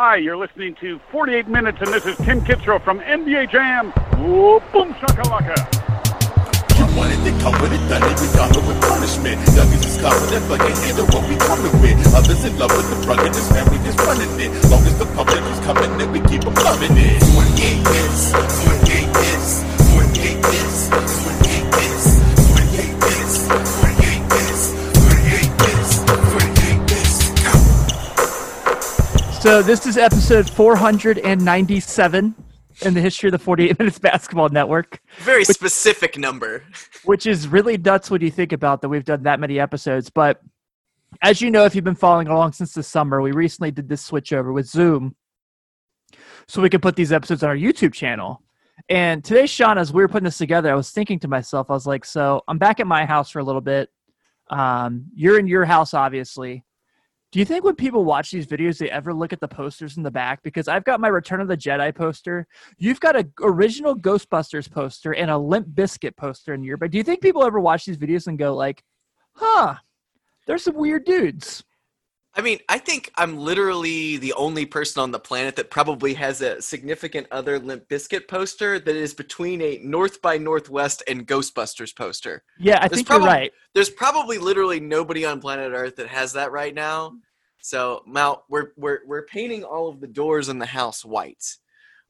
Hi, you're listening to 48 Minutes, and this is Tim Kitzrow from NBA Jam. Whoa, boom shakalaka. You wanted to come with it, done it, we got it with punishment. Youngest is confident, but can't handle what we coming with. Others in love with the drug and this family just running it. Long as the public is coming in, we keep them loving it. 28 hits, 28 hits, 28 hits, 28 hits, So this is episode 497 in the history of the 48 Minutes Basketball Network, Very specific number. which is really nuts when you think about that we've done that many episodes. But as you know, if you've been following along since the summer, we recently did this switch over with Zoom, so we could put these episodes on our YouTube channel. And today, Sean, as we were putting this together, I was thinking to myself, I was like, so I'm back at my house for a little bit. Um, you're in your house, obviously. Do you think when people watch these videos, they ever look at the posters in the back? Because I've got my Return of the Jedi poster. You've got a original Ghostbusters poster and a Limp Bizkit poster in your. But do you think people ever watch these videos and go like, "Huh, there's some weird dudes"? I mean, I think I'm literally the only person on the planet that probably has a significant other Limp Bizkit poster that is between a North by Northwest and Ghostbusters poster. Yeah, I There's think probably- you're right. There's probably literally nobody on planet Earth that has that right now. So, Mal, we're we're we're painting all of the doors in the house white.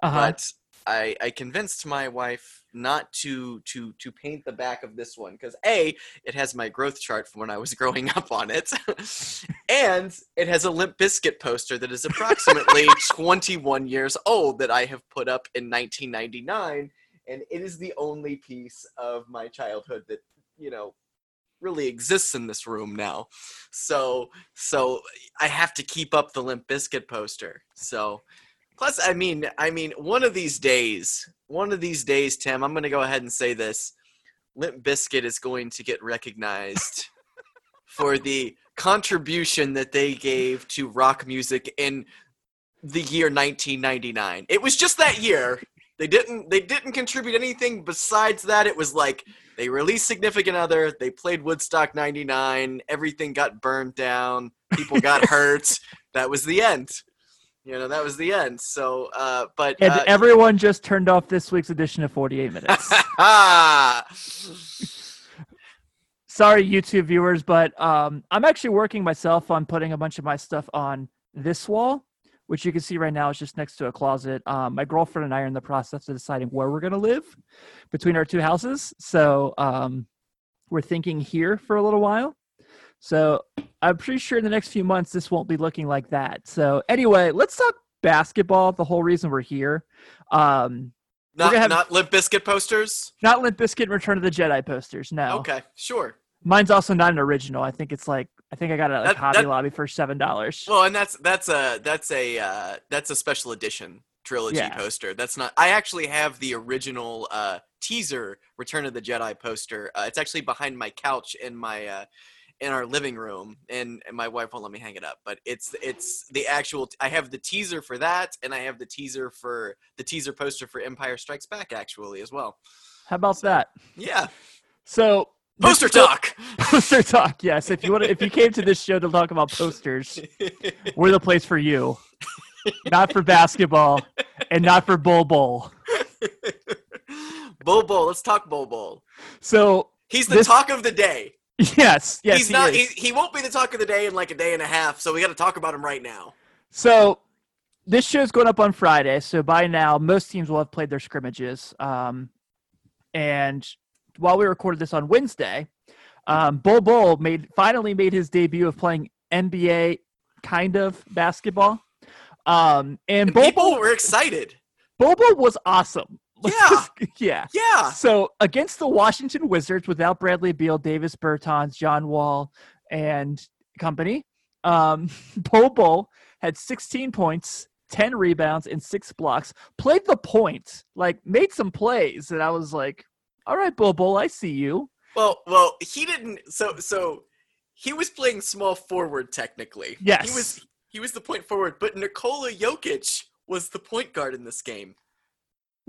Uh-huh. but I, I convinced my wife not to to to paint the back of this one because a it has my growth chart from when I was growing up on it, and it has a Limp Bizkit poster that is approximately 21 years old that I have put up in 1999, and it is the only piece of my childhood that you know really exists in this room now. So so I have to keep up the Limp Bizkit poster. So Plus, I mean, I mean, one of these days, one of these days, Tim, I'm going to go ahead and say this: Limp Bizkit is going to get recognized for the contribution that they gave to rock music in the year 1999. It was just that year. They didn't. They didn't contribute anything besides that. It was like they released Significant Other. They played Woodstock '99. Everything got burned down. People got hurt. That was the end. You know, that was the end. So, uh, but and uh, everyone just turned off this week's edition of 48 Minutes. Sorry, YouTube viewers, but um, I'm actually working myself on putting a bunch of my stuff on this wall, which you can see right now is just next to a closet. Um, my girlfriend and I are in the process of deciding where we're going to live between our two houses. So um, we're thinking here for a little while. So I'm pretty sure in the next few months this won't be looking like that. So anyway, let's talk basketball. The whole reason we're here. Um, not gonna have- not Limp Bizkit posters. not Limp Bizkit and Return of the Jedi posters. No. Okay, sure. Mine's also not an original. I think it's like I think I got it at like That- Hobby that- Lobby for seven dollars. Well, and that's that's a that's a uh, that's a special edition trilogy Yeah. poster. That's not. I actually have the original uh, teaser Return of the Jedi poster. Uh, it's actually behind my couch in my uh, in our living room, and, and my wife won't let me hang it up. But it's it's the actual. I have the teaser for that, and I have the teaser for the teaser poster for Empire Strikes Back actually as well. How about so- that? Yeah, So poster talk. poster talk. Yes, if you want, to, if you came to this show to talk about posters, we're the place for you. Not for basketball, and not for Bol Bol. Bol Bol. Let's talk Bol Bol. So He's the This- talk of the day. Yes, yes, he's he not. is. He, he won't be the talk of the day in like a day and a half. So we got to talk about him right now. So this show's going up on Friday. So by now, most teams will have played their scrimmages. Um, and while we recorded this on Wednesday, um, Bol Bol made finally made his debut of playing NBA kind of basketball. Um, and, And Bull people Bull, were excited. Bol Bol was awesome. Yeah. yeah. Yeah. So against the Washington Wizards, without Bradley Beal, Davis Bertans, John Wall, and company, um, Bol had 16 points, 10 rebounds, and six blocks. Played the point, like made some plays, and I was like, "All right, Bol, I see you." Well, well, he didn't. So, so he was playing small forward technically. Yes. He was. He was the point forward, but Nikola Jokic was the point guard in this game.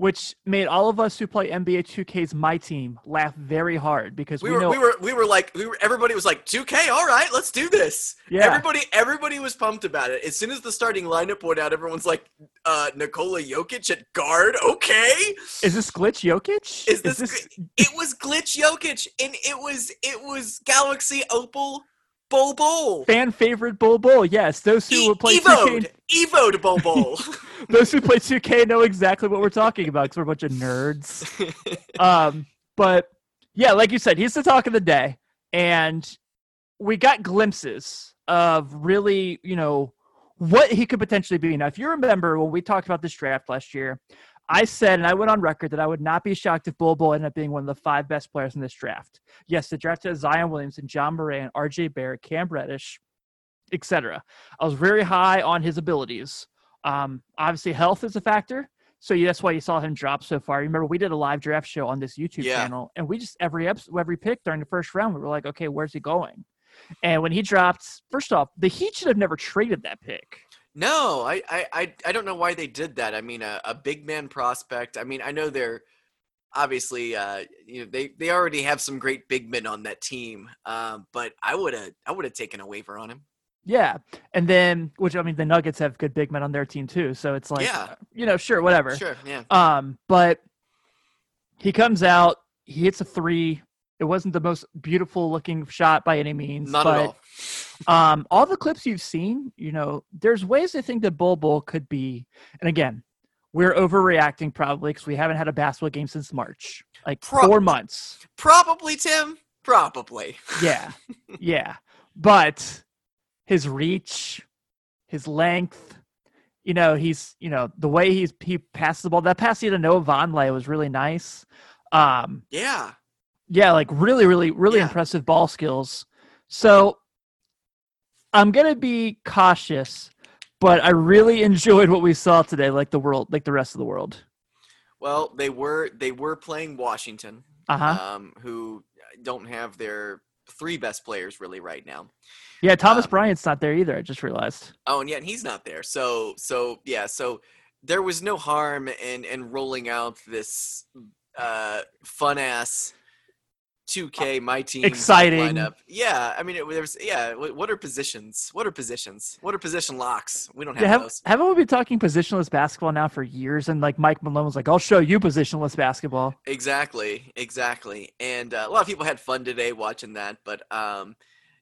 Which made all of us who play NBA 2K's My Team laugh very hard because We, we, were know we were we were like we were everybody was like 2K, all right, let's do this. Yeah. Everybody everybody was pumped about it. As soon as the starting lineup went out, everyone's like, uh Nikola Jokic at guard, okay. is this glitch Jokic? Is this, it was glitch Jokic and it was it was Galaxy Opal Bol Bol. fan favorite Bol Bol? Yes, those who E- play 2K, Evoed, Evoed Bol Bol. those who play 2K know exactly what we're talking about because we're a bunch of nerds. um, but yeah, like you said, he's the talk of the day, and we got glimpses of really, you know, what he could potentially be. Now, if you remember when we talked about this draft last year, I said, and I went on record that I would not be shocked if Bol Bol ended up being one of the five best players in this draft. Yes, the draft has Zion Williamson, Ja Morant, R.J. Barrett, Cam Reddish, etc. I was very high on his abilities. Um, obviously, health is a factor. So yeah, that's why you saw him drop so far. Remember, we did a live draft show on this YouTube Yeah. channel, and we just every episode, every pick during the first round, we were like, okay, where's he going? And when he dropped, first off, the Heat should have never traded that pick. No, I, I, I, I don't know why they did that. I mean, a, a big man prospect. I mean, I know they're obviously, uh, you know, they, they already have some great big men on that team. Um, but I would have, I would have taken a waiver on him. Yeah, and then which I mean, the Nuggets have good big men on their team too, so it's like, Yeah. you know, sure, whatever. Sure, yeah. Um, but he comes out, he hits a three. It wasn't the most beautiful looking shot by any means. Not but, at all. Um, all the clips you've seen, you know, there's ways to think that Bol Bol could be. And again, we're overreacting probably because we haven't had a basketball game since March, like Pro- four months. Probably Tim. Probably. Yeah, yeah. But his reach, his length, you know, he's you know the way he's he passes the ball. That pass he had to Noah Vonleh was really nice. Um, Yeah. Yeah, like really, really, really Yeah. impressive ball skills. So I'm gonna be cautious, but I really enjoyed what we saw today, like the world, like the rest of the world. Well, they were they were playing Washington, Uh huh. um, who don't have their three best players really right now. yeah, Thomas um, Bryant's not there either. I just realized. Oh, and yet he's not there. So so yeah, so there was no harm in in rolling out this uh fun ass 2K my team Exciting. lineup. Yeah, I mean it there's yeah, what, are positions? What are positions? What are position locks? We don't have Yeah, have, those. haven't we been talking positionless basketball now for years? And like Mike Malone was like, "I'll show you positionless basketball." Exactly, exactly. And uh, a lot of people had fun today watching that, but um,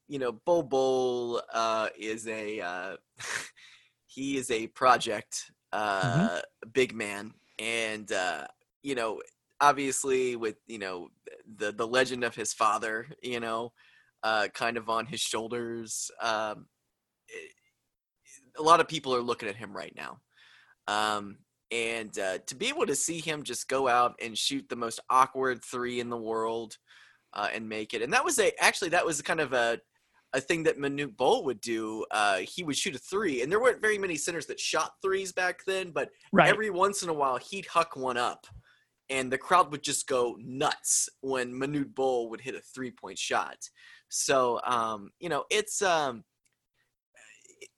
you know, Bol Bol uh, is a uh, he is a project uh, big man, and uh, you know, obviously with you know the the legend of his father, you know, uh, kind of on his shoulders. Um, it- a lot of people are looking at him right now. Um, and uh, to be able to see him just go out and shoot the most awkward three in the world uh, and make it and that was a actually that was kind of a a thing that Manute Bol would do. Uh, he would shoot a three, and there weren't very many centers that shot threes back then. But Right. every once in a while, he'd huck one up, and the crowd would just go nuts when Manute Bol would hit a three-point shot. So, um, you know, it's um,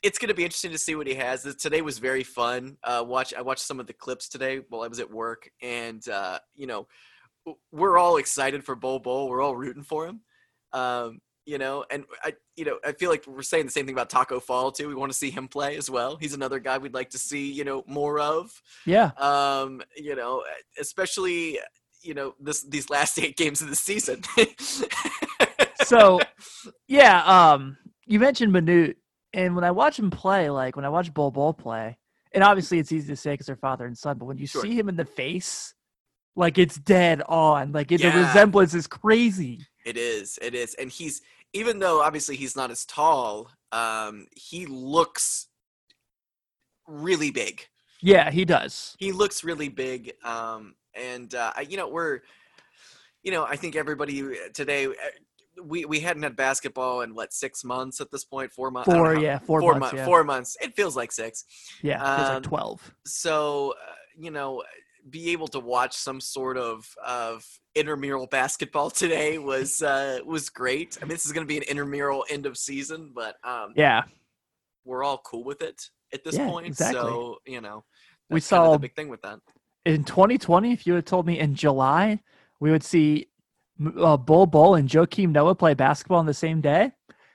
it's going to be interesting to see what he has. Today was very fun. Uh, watch I watched some of the clips today while I was at work, and uh, you know, we're all excited for Bol Bol. We're all rooting for him. Um, you know, and I, you know, I feel like we're saying the same thing about Tacko Fall too. We want to see him play as well. He's another guy we'd like to see, you know, more of. Yeah, Um, you know, especially, you know, this these last eight games of the season. so yeah, um, you mentioned Manute, and when I watch him play, like when I watch Bol Bol play, and obviously it's easy to say because they're father and son, but when you Sure. see him in the face, like it's dead on, like it, the resemblance is crazy. It is. It is. And he's even though obviously he's not as tall, um, he looks really big. Yeah, he does. He looks really big. Um, and uh, you know we're, you know, I think everybody uh, today. uh, We, we hadn't had basketball in what six months at this point four months Four, yeah, four, four months. mon- yeah, four months it feels like six yeah, he's like um, twelve. so uh, you know be able to watch some sort of of intramural basketball today was uh was great i mean this is going to be an intramural end of season but um Yeah, we're all cool with it at this Yeah, point exactly. so you know We saw- the big thing with that in 2020, if you had told me in July we would see uh, Bol Bol and Joakim Noah play basketball on the same day,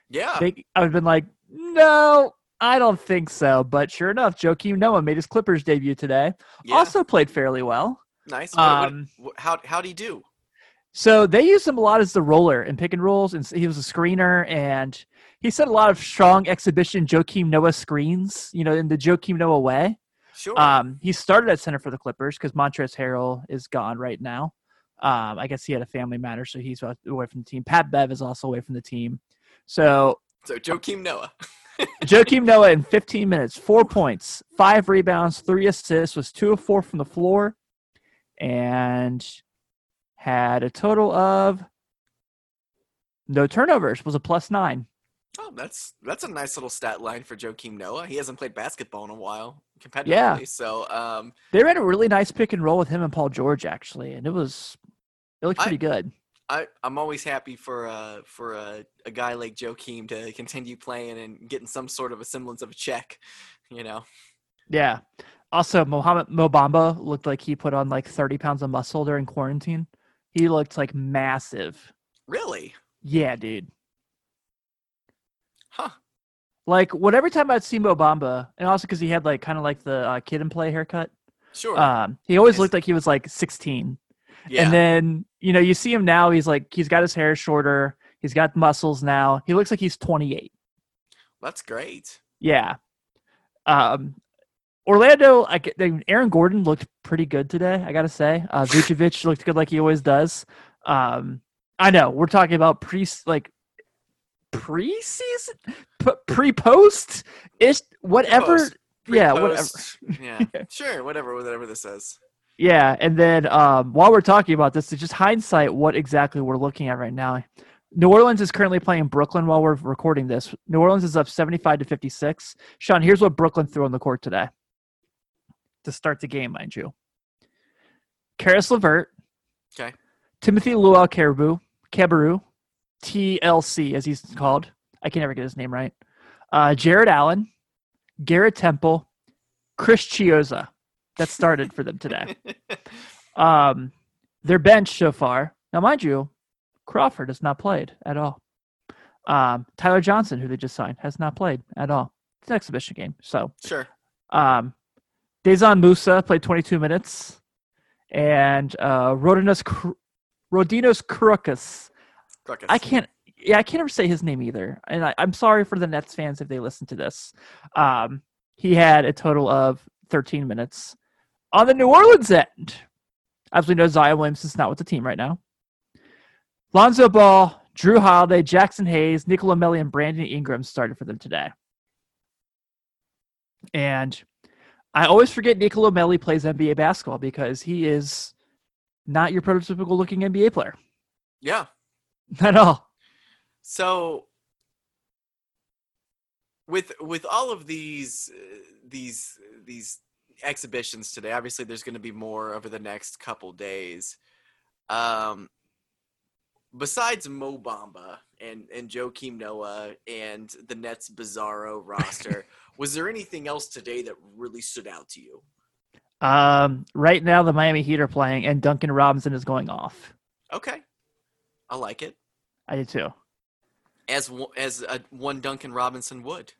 Yeah. they, I would have been like, no, I don't think so. But sure enough, Joakim Noah made his Clippers debut today. yeah. Also played fairly well. nice. What- what- Um, what- how how'd he do? So they used him a lot as the roller in pick and rolls, and he was a screener, and he set a lot of strong exhibition Joakim Noah screens, you know, in the Joakim Noah way. Sure. Um, he started at center for the Clippers because Montrezl Harrell is gone right now. Um, I guess he had a family matter, so he's away from the team. Pat Bev is also away from the team. So so Joakim Noah. Joakim Noah in 15 minutes, four points, five rebounds, three assists, was two of four from the floor, and had a total of no turnovers. Was a plus nine. Oh, that's that's a nice little stat line for Joakim Noah. He hasn't played basketball in a while competitively. Yeah. So um They ran a really nice pick and roll with him and Paul George actually, and it was it looked I- pretty good. I, I'm always happy for uh for a, a guy like Joakim to continue playing and getting some sort of a semblance of a check, you know. Yeah. Also, Mohamed Bamba looked like he put on like 30 pounds of muscle during quarantine. He looked like massive. Really? Yeah, dude. Huh. Like, what every time I'd see Mo Bamba, and also because he had like kind of like the uh, kid and play haircut, Sure. um, he always Nice. looked like he was like 16. Yeah. And then, you know, you see him now, he's like, he's got his hair shorter, he's got muscles now. He looks like he's 28. that's great. Yeah. Um, Orlando, I, get- Aaron Gordon looked pretty good today. I gotta say, uh, Vucevic looked good like he always does. Um, I know we're talking about pre like preseason, pre post ish, whatever. Post. Yeah, whatever. Yeah. sure, whatever whatever this says. Yeah, and then um, while we're talking about this, to just hindsight what exactly we're looking at right now. New Orleans is currently playing Brooklyn while we're recording this. New Orleans is up 75 to 56. Sean, here's what Brooklyn threw on the court today to start the game, mind you. Caris LeVert. Okay. Timothy Luau Caribou, Cabarou, TLC as he's called. I can never get his name right. Uh, Jarrett Allen, Garrett Temple, Chris Chiozza. That started for them today. Um, their bench so far. Now, mind you, Crawford has not played at all. Um, Tyler Johnson, who they just signed, has not played at all. It's an exhibition game. So, Sure. um, Dezon Musa played 22 minutes, and uh, Rodinos Kr- Rodinos Krukas. I can't. Yeah, I can't ever say his name either, and I, I'm sorry for the Nets fans if they listen to this. Um, he had a total of 13 minutes on the New Orleans end. As we know, Zion Williamson's not with the team right now. Lonzo Ball, Jrue Holiday, Jaxson Hayes, Nicola Melli, and Brandon Ingram started for them today. And I always forget Nicola Melli plays NBA basketball because he is not your prototypical looking NBA player Yeah. at all. So with with all of these uh, these these exhibitions today, obviously there's going to be more over the next couple days. Um, besides Mo Bamba and and Joakim Noah and the Nets bizarro roster, was there anything else today that really stood out to you? Um, right now, the Miami Heat are playing, and Duncan Robinson is going off. Okay, I like it I do too. as as a, one Duncan Robinson would.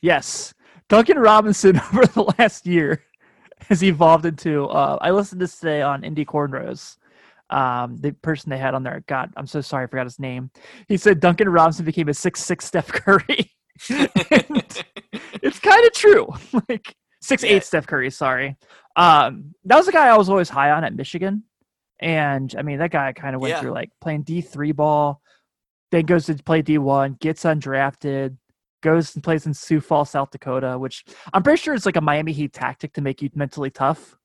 Yes, Duncan Robinson over the last year has evolved into. Uh, I listened to this today on Indie Cornrows. Um, the person they had on there, God, I'm so sorry, I forgot his name. He said Duncan Robinson became a six six Steph Curry. It's kind of true. like six Yeah. eight Steph Curry. Sorry. Um, that was a guy I was always high on at Michigan, and I mean that guy kind of went Yeah. through like playing D three ball, then goes to play D one, gets undrafted, goes and plays in Sioux Falls, South Dakota, which I'm pretty sure is like a Miami Heat tactic to make you mentally tough.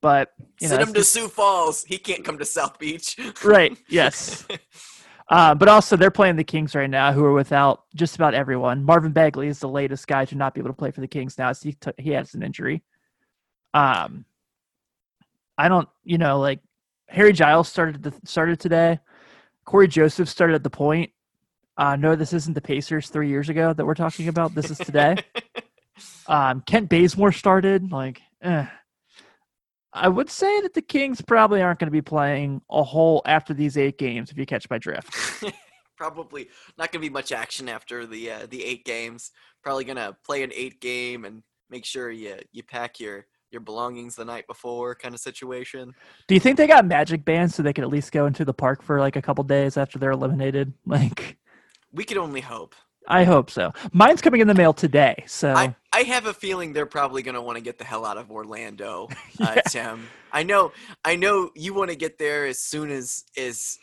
But you know, Send him to Sioux Falls. He can't come to South Beach. right? Yes. Uh, but also, they're playing the Kings right now, who are without just about everyone. Marvin Bagley is the latest guy to not be able to play for the Kings now. So he took he has an injury. Um, I don't, you know, like Harry Giles started the, started today. Cory Joseph started at the point. Uh, no, this isn't the Pacers three years ago that we're talking about. This is today. um, Kent Bazemore started. Like, eh. I would say that the Kings probably aren't going to be playing a whole after these eight games. If you catch my drift, Probably not gonna be much action after the uh, the eight games. Probably gonna play an eight game and make sure you you pack your your belongings the night before, kind of situation. do you think they got magic bands so they could at least go into the park for like a couple days after they're eliminated? Like, We could only hope. I hope so. Mine's coming in the mail today, so I, I have a feeling they're probably going to want to get the hell out of Orlando, uh, Yeah. Tim. I know, I know you want to get there as soon as as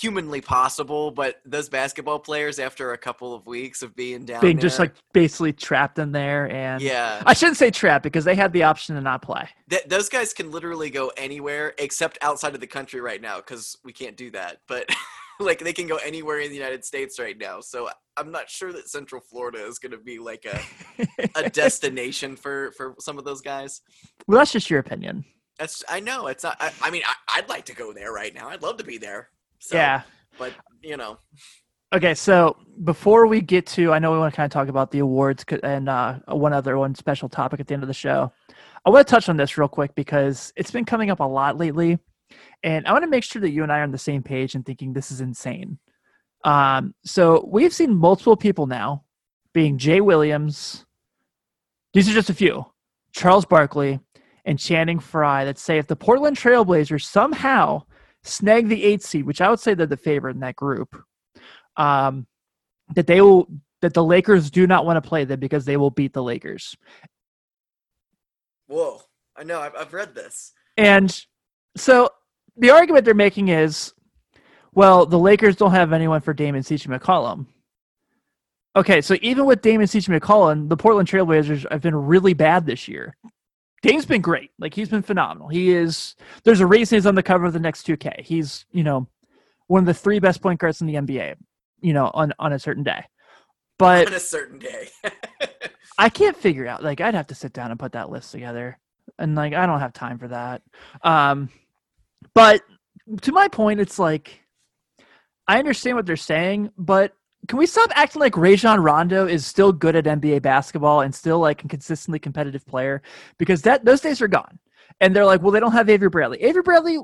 humanly possible, but those basketball players, after a couple of weeks of being down being just like basically trapped in there. And yeah, I shouldn't say trapped because they had the option to not play. Th- those guys can literally go anywhere except outside of the country right now because we can't do that. But like they can go anywhere in the United States right now. So I'm not sure that Central Florida is going to be like a, a destination for for some of those guys. Well, that's just your opinion. That's I know it's not. I, I mean, I, I'd like to go there right now. I'd love to be there. So, yeah. but you know, Okay, so before we get to, I know we want to kind of talk about the awards and uh, one other one special topic at the end of the show. I want to touch on this real quick because it's been coming up a lot lately, and I want to make sure that you and I are on the same page and thinking this is insane. Um, so we've seen multiple people now, being Jay Williams. These are just a few. Charles Barkley and Channing Frye that say if the Portland Trailblazers somehow snag the eight seed, which I would say they're the favorite in that group, um, that they will that the Lakers do not want to play them because they will beat the Lakers. whoa! I know I've, I've read this. And so the argument they're making is, well, the Lakers don't have anyone for Damon C.J. McCollum. Okay, so even with Damon C.J. McCollum, the Portland Trailblazers have been really bad this year. Dame's been great. Like he's been phenomenal. He is. There's a reason he's on the cover of the next 2K. He's you know one of the three best point guards in the NBA. You know on on a certain day. But on a certain day. I can't figure out. Like, I'd have to sit down and put that list together, and like, I don't have time for that. Um, but to my point, it's like I understand what they're saying, but can we stop acting like Rajon Rondo is still good at NBA basketball and still like a consistently competitive player? Because that those days are gone. And they're like, well, they don't have Avery Bradley. Avery Bradley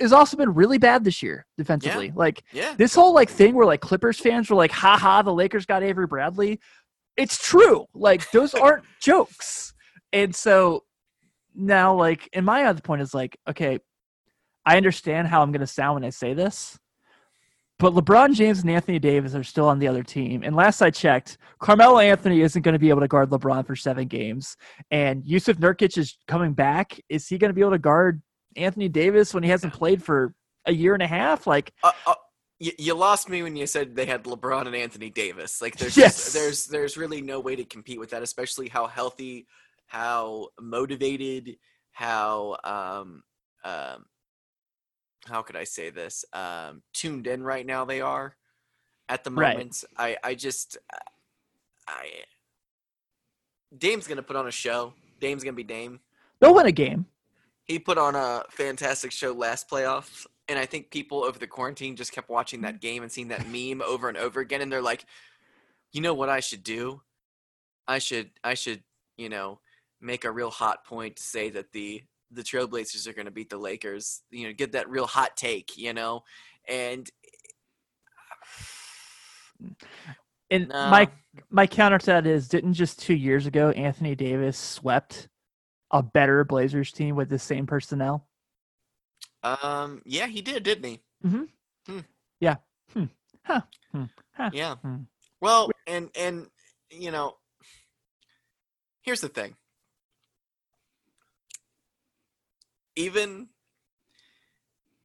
has also been really bad this year defensively. Like yeah, this whole like thing where like Clippers fans were like, "Ha ha, the Lakers got Avery Bradley." It's true. Like those aren't jokes. And so now, like, and my other point is like, okay, I understand how I'm going to sound when I say this, but LeBron James and Anthony Davis are still on the other team. And last I checked, Carmelo Anthony isn't going to be able to guard LeBron for seven games. And Jusuf Nurkic is coming back. Is he going to be able to guard Anthony Davis when he hasn't played for a year and a half? Like, uh, uh, you, you lost me when you said they had LeBron and Anthony Davis. Like there's Yes. just, there's there's really no way to compete with that, especially how healthy, how motivated, how um um how could I say this? Um tuned in right now they are at the Right. moment. I I just I Dame's gonna put on a show. Dame's gonna be Dame. they'll win a game. He put on a fantastic show last playoffs, and I think people over the quarantine just kept watching that game and seeing that meme over and over again, and they're like, you know what I should do? I should I should you know make a real hot point to say that the the Trailblazers are going to beat the Lakers. You know, get that real hot take. You know, and And No. my my counter to that is, didn't just two years ago Anthony Davis swept a better Blazers team with the same personnel? um, yeah, he did, didn't he? Yeah. Hmm. Huh. Hmm. Huh. Yeah. Hmm. Well, and and you know, here's the thing. Even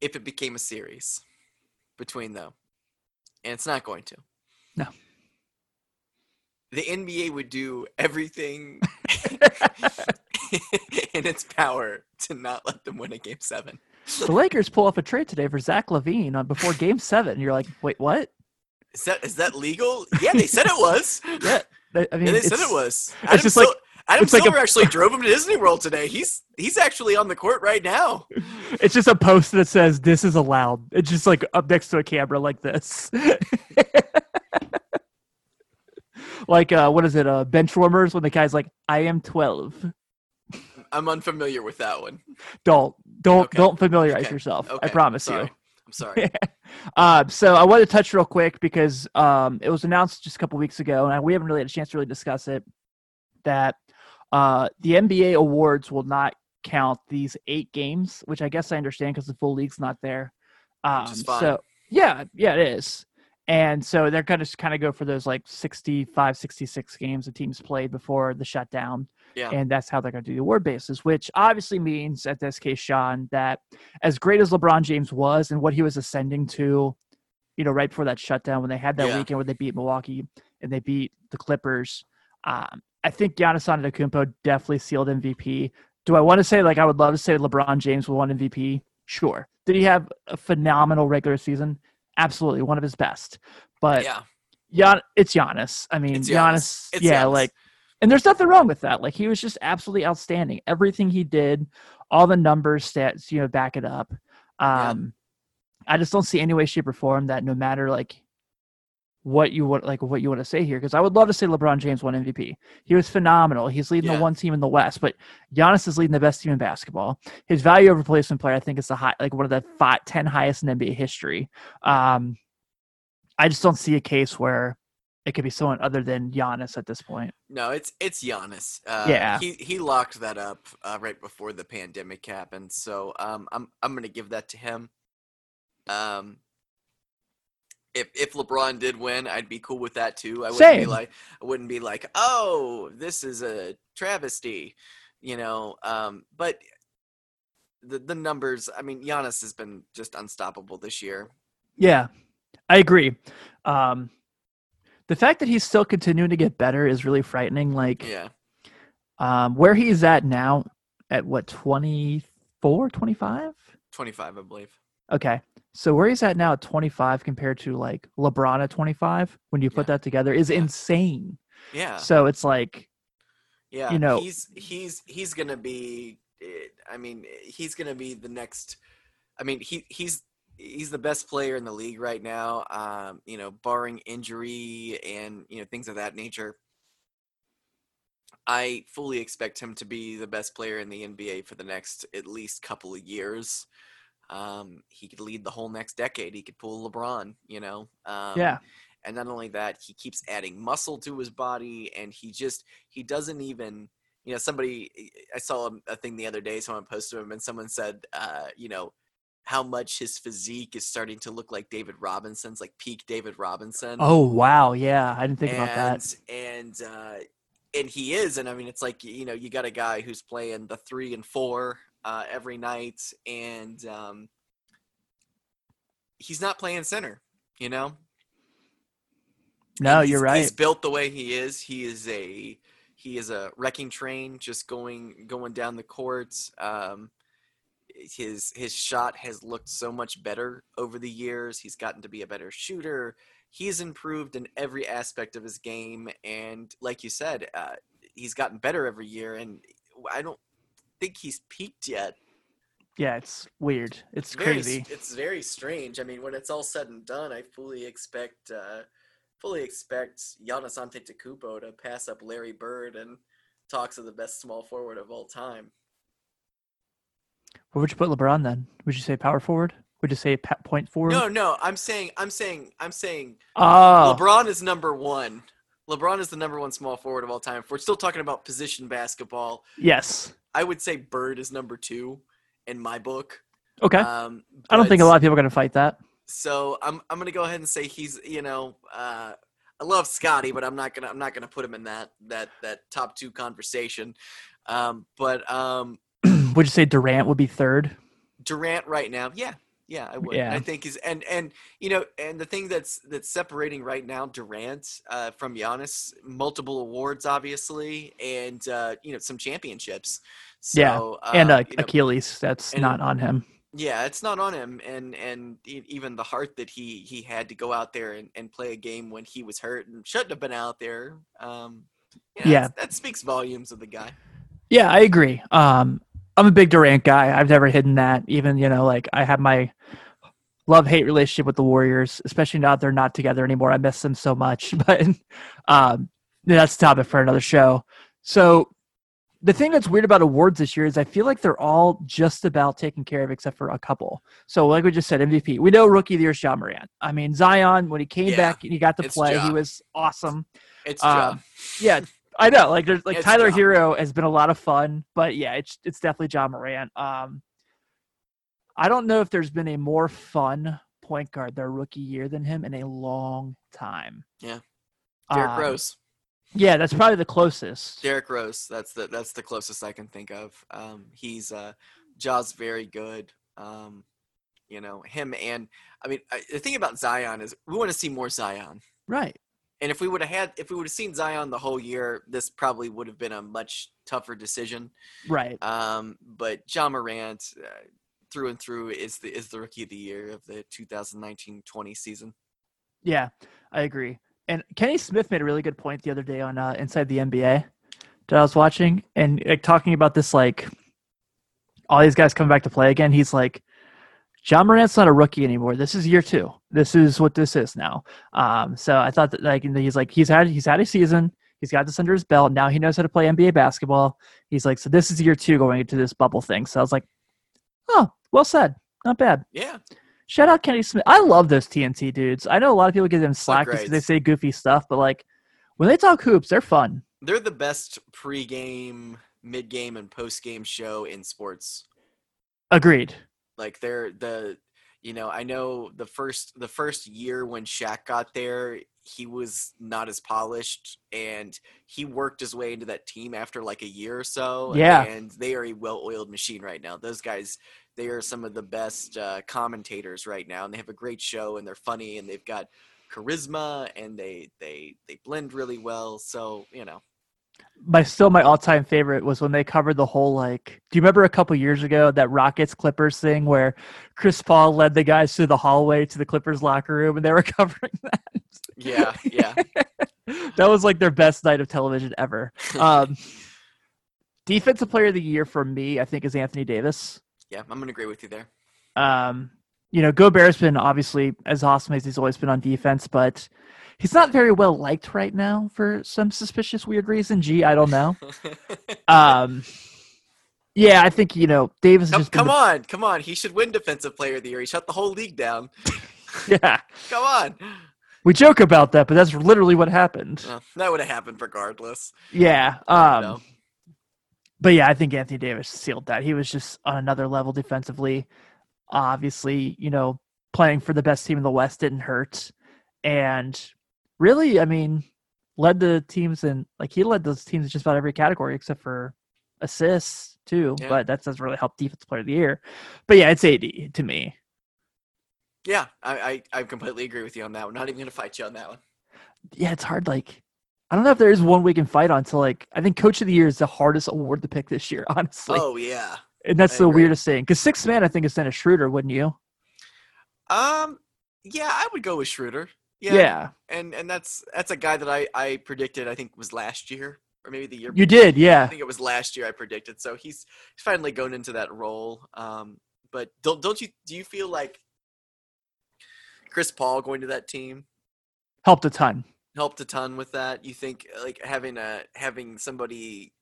if it became a series between them, and it's not going to. No. The NBA would do everything in its power to not let them win a game seven. the Lakers pull off a trade today for Zach LaVine on before Game Seven. You're like, wait, what? Is that is that legal? Yeah, they said it was. Yeah, I mean, Yeah, they said it was. it's just Sil- like- Adam it's like a- Silver actually drove him to Disney World today. He's he's actually on the court right now. It's just a post that says this is allowed. It's just like up next to a camera like this. like uh what is it, uh bench warmers when the guy's like, I am twelve. I'm unfamiliar with that one. Don't don't Okay. don't familiarize Okay. yourself. Okay, I promise sorry. you. I'm sorry. Um, so I want to touch real quick because um, it was announced just a couple weeks ago, and we haven't really had a chance to really discuss it. That uh, the NBA awards will not count these eight games, which I guess I understand because the full league's not there. Um. So yeah, yeah, it is. And so they're going to kind of go for those like 65, 66 games the teams played before the shutdown. Yeah. And that's how they're going to do the award basis, which obviously means, at this case, Sean, that as great as LeBron James was and what he was ascending to, you know, right before that shutdown, when they had that Yeah. weekend where they beat Milwaukee and they beat the Clippers, um, I think Giannis Antetokounmpo definitely sealed MVP. Do I want to say like I would love to say LeBron James will won MVP? Sure. Did he have a phenomenal regular season? Absolutely, one of his best. But yeah. Gian, it's Giannis. I mean, It's Giannis. Giannis. It's yeah, Giannis. like, and there's nothing wrong with that. Like, he was just absolutely outstanding. Everything he did, all the numbers, stats, you know, back it up. Yeah. Um, I just don't see any way, shape, or form that no matter like what you want, like what you want to say here, because I would love to say LeBron James won MVP. He was phenomenal. He's leading Yeah. the one team in the West, but Giannis is leading the best team in basketball. His value over replacement player, I think, is the high, like one of the five, 10 highest in NBA history. Um, I just don't see a case where it could be someone other than Giannis at this point. No, it's it's Giannis. Uh, Yeah. he he locked that up uh, right before the pandemic happened. So um, I'm I'm gonna give that to him. Um, if if LeBron did win, I'd be cool with that too. I wouldn't be like I wouldn't be like, oh, this is a travesty, you know. Um, but the the numbers, I mean, Giannis has been just unstoppable this year. Yeah, I agree. Um, the fact that he's still continuing to get better is really frightening. Like, Yeah, um, where he's at now, at what, 24, 25? 25, I believe. Okay. So where he's at now at 25 compared to like LeBron at 25, when you put Yeah. that together, is Yeah. insane. Yeah. So it's like, Yeah, you know- he's he's he's gonna be. eh, I mean, he's gonna be the next. I mean, he he's he's the best player in the league right now. Um, you know, barring injury and you know things of that nature. I fully expect him to be the best player in the NBA for the next at least couple of years. Um, he could lead the whole next decade. He could pull LeBron. You know. Um, yeah, and not only that he keeps adding muscle to his body and he just he doesn't even you know somebody i saw a, thing the other day someone posted him and someone said uh you know how much his physique is starting to look like david robinson's like peak david robinson Oh wow, yeah, I didn't think about that. and and uh and he is and i mean it's like you know you got a guy who's playing the three and four uh every night and um he's not playing center you know No, you're right. He's built the way he is. He is a he is a wrecking train, just going going down the courts. Um, his his shot has looked so much better over the years. He's gotten to be a better shooter. He's improved in every aspect of his game, and like you said, uh, he's gotten better every year. And I don't think he's peaked yet. Yeah, it's weird. It's very, crazy. It's very strange. I mean, when it's all said and done, I fully expect, uh, fully expect Giannis Antetokounmpo to pass up Larry Bird and talks of the best small forward of all time. Where would you put LeBron then? Would you say power forward? Would you say point forward? No, no, I'm saying, I'm saying, I'm saying, Oh, LeBron is number one. LeBron is the number one small forward of all time. If we're still talking about position basketball, yes. I would say Bird is number two in my book. Okay. Um, I don't think a lot of people are going to fight that. So I'm I'm gonna go ahead and say he's you know uh, I love Scotty, but I'm not gonna I'm not gonna put him in that that that top two conversation. Um, but um, would you say Durant would be third? Durant right now, yeah, yeah, I would. Yeah. I think is and and you know and the thing that's that's separating right now Durant uh, from Giannis, multiple awards obviously, and uh, you know some championships. So, Yeah, and uh, uh, you know, Achilles. That's and- not on him. Yeah, it's not on him, and and even the heart that he he had to go out there and, and play a game when he was hurt and shouldn't have been out there. Um, you know, Yeah. that speaks volumes of the guy. Yeah, I agree. Um, I'm a big Durant guy. I've never hidden that. Even you know, like I have my love hate relationship with the Warriors, especially now that they're not together anymore. I miss them so much. But um, that's a topic for another show. So the thing that's weird about awards this year is I feel like they're all just about taken care of except for a couple. So like we just said, MVP. We know rookie of the year is Ja Morant. I mean Zion when he came Yeah, back and he got to play, he was awesome. It's Um, yeah, I know. Like there's like It's Tyler Ja. Herro has been a lot of fun, but yeah, it's it's definitely Ja Morant. Um, I don't know if there's been a more fun point guard their rookie year than him in a long time. Yeah. Derrick Um, Rose. Yeah, that's probably the closest. Derrick Rose. That's the that's the closest I can think of. Um, he's uh, Jaws very good. Um, you know him and I mean I, the thing about Zion is we want to see more Zion. Right. And if we would have had if we would have seen Zion the whole year, this probably would have been a much tougher decision. Right. Um, but Ja Morant, uh, through and through, is the is the rookie of the year of the 2019-20 season. Yeah, I agree. And Kenny Smith made a really good point the other day on uh, Inside the NBA that I was watching, and like talking about this, like all these guys coming back to play again. He's like, Ja Morant's not a rookie anymore. This is year two. This is what this is now. Um, so I thought that like he's like he's had he's had a season. He's got this under his belt. Now he knows how to play NBA basketball. He's like, so this is year two going into this bubble thing. So I was like, oh, well said. Not bad. Yeah, Shout out Kenny Smith. I love those TNT dudes. I know a lot of people give them slack because they say goofy stuff, but like when they talk hoops, they're fun. they're the best pre-game, mid-game, and post-game show in sports. Agreed. Like they're the, you know, I know the first the first year when Shaq got there, he was not as polished, and he worked his way into that team after like a year or so. Yeah. and they are a well-oiled machine right now. Those guys, they are some of the best uh, commentators right now, and they have a great show, and they're funny, and they've got charisma, and they they they blend really well. So you know, My still my all time favorite was when they covered the whole like. Do you remember a couple years ago that Rockets Clippers thing where Chris Paul led the guys through the hallway to the Clippers locker room and they were covering that? yeah, yeah. that was like their best night of television ever. Um, defensive player of the year for me, I think, is Anthony Davis. Yeah, I'm gonna agree with you there. Um, you know, Gobert's been obviously as awesome as he's always been on defense, but he's not very well liked right now for some suspicious weird reason. Gee, I don't know. Um, yeah, I think you know Davis. come just come the- on, come on. He should win Defensive Player of the Year. He shut the whole league down. Yeah, Come on. we joke about that, but that's literally what happened. Uh, that would have happened regardless. Yeah. Um, but yeah, I think Anthony Davis sealed that. He was just on another level defensively. Obviously, you know, playing for the best team in the West didn't hurt. And really, I mean, led the teams in like he led those teams in just about every category except for assists too. Yeah. But that doesn't really help defense player of the year. But yeah, it's AD to me. Yeah, I, I I completely agree with you on that. We're not even gonna fight you on that one. Yeah, it's hard. Like, I don't know if there is one we can fight on. So like, I think Coach of the Year is the hardest award to pick this year, honestly. Oh yeah. and that's I the agree. weirdest thing. Because sixth man, I think is Dennis Schroeder, wouldn't you? Um. Yeah, I would go with Schroeder. Yeah. yeah. And and that's that's a guy that I I predicted. I think was last year or maybe the year. You did, yeah. I think it was last year I predicted. So he's he's finally going into that role. Um. But don't don't you do you feel like Chris Paul going to that team Helped a ton. helped a ton with that. You think like having a having somebody,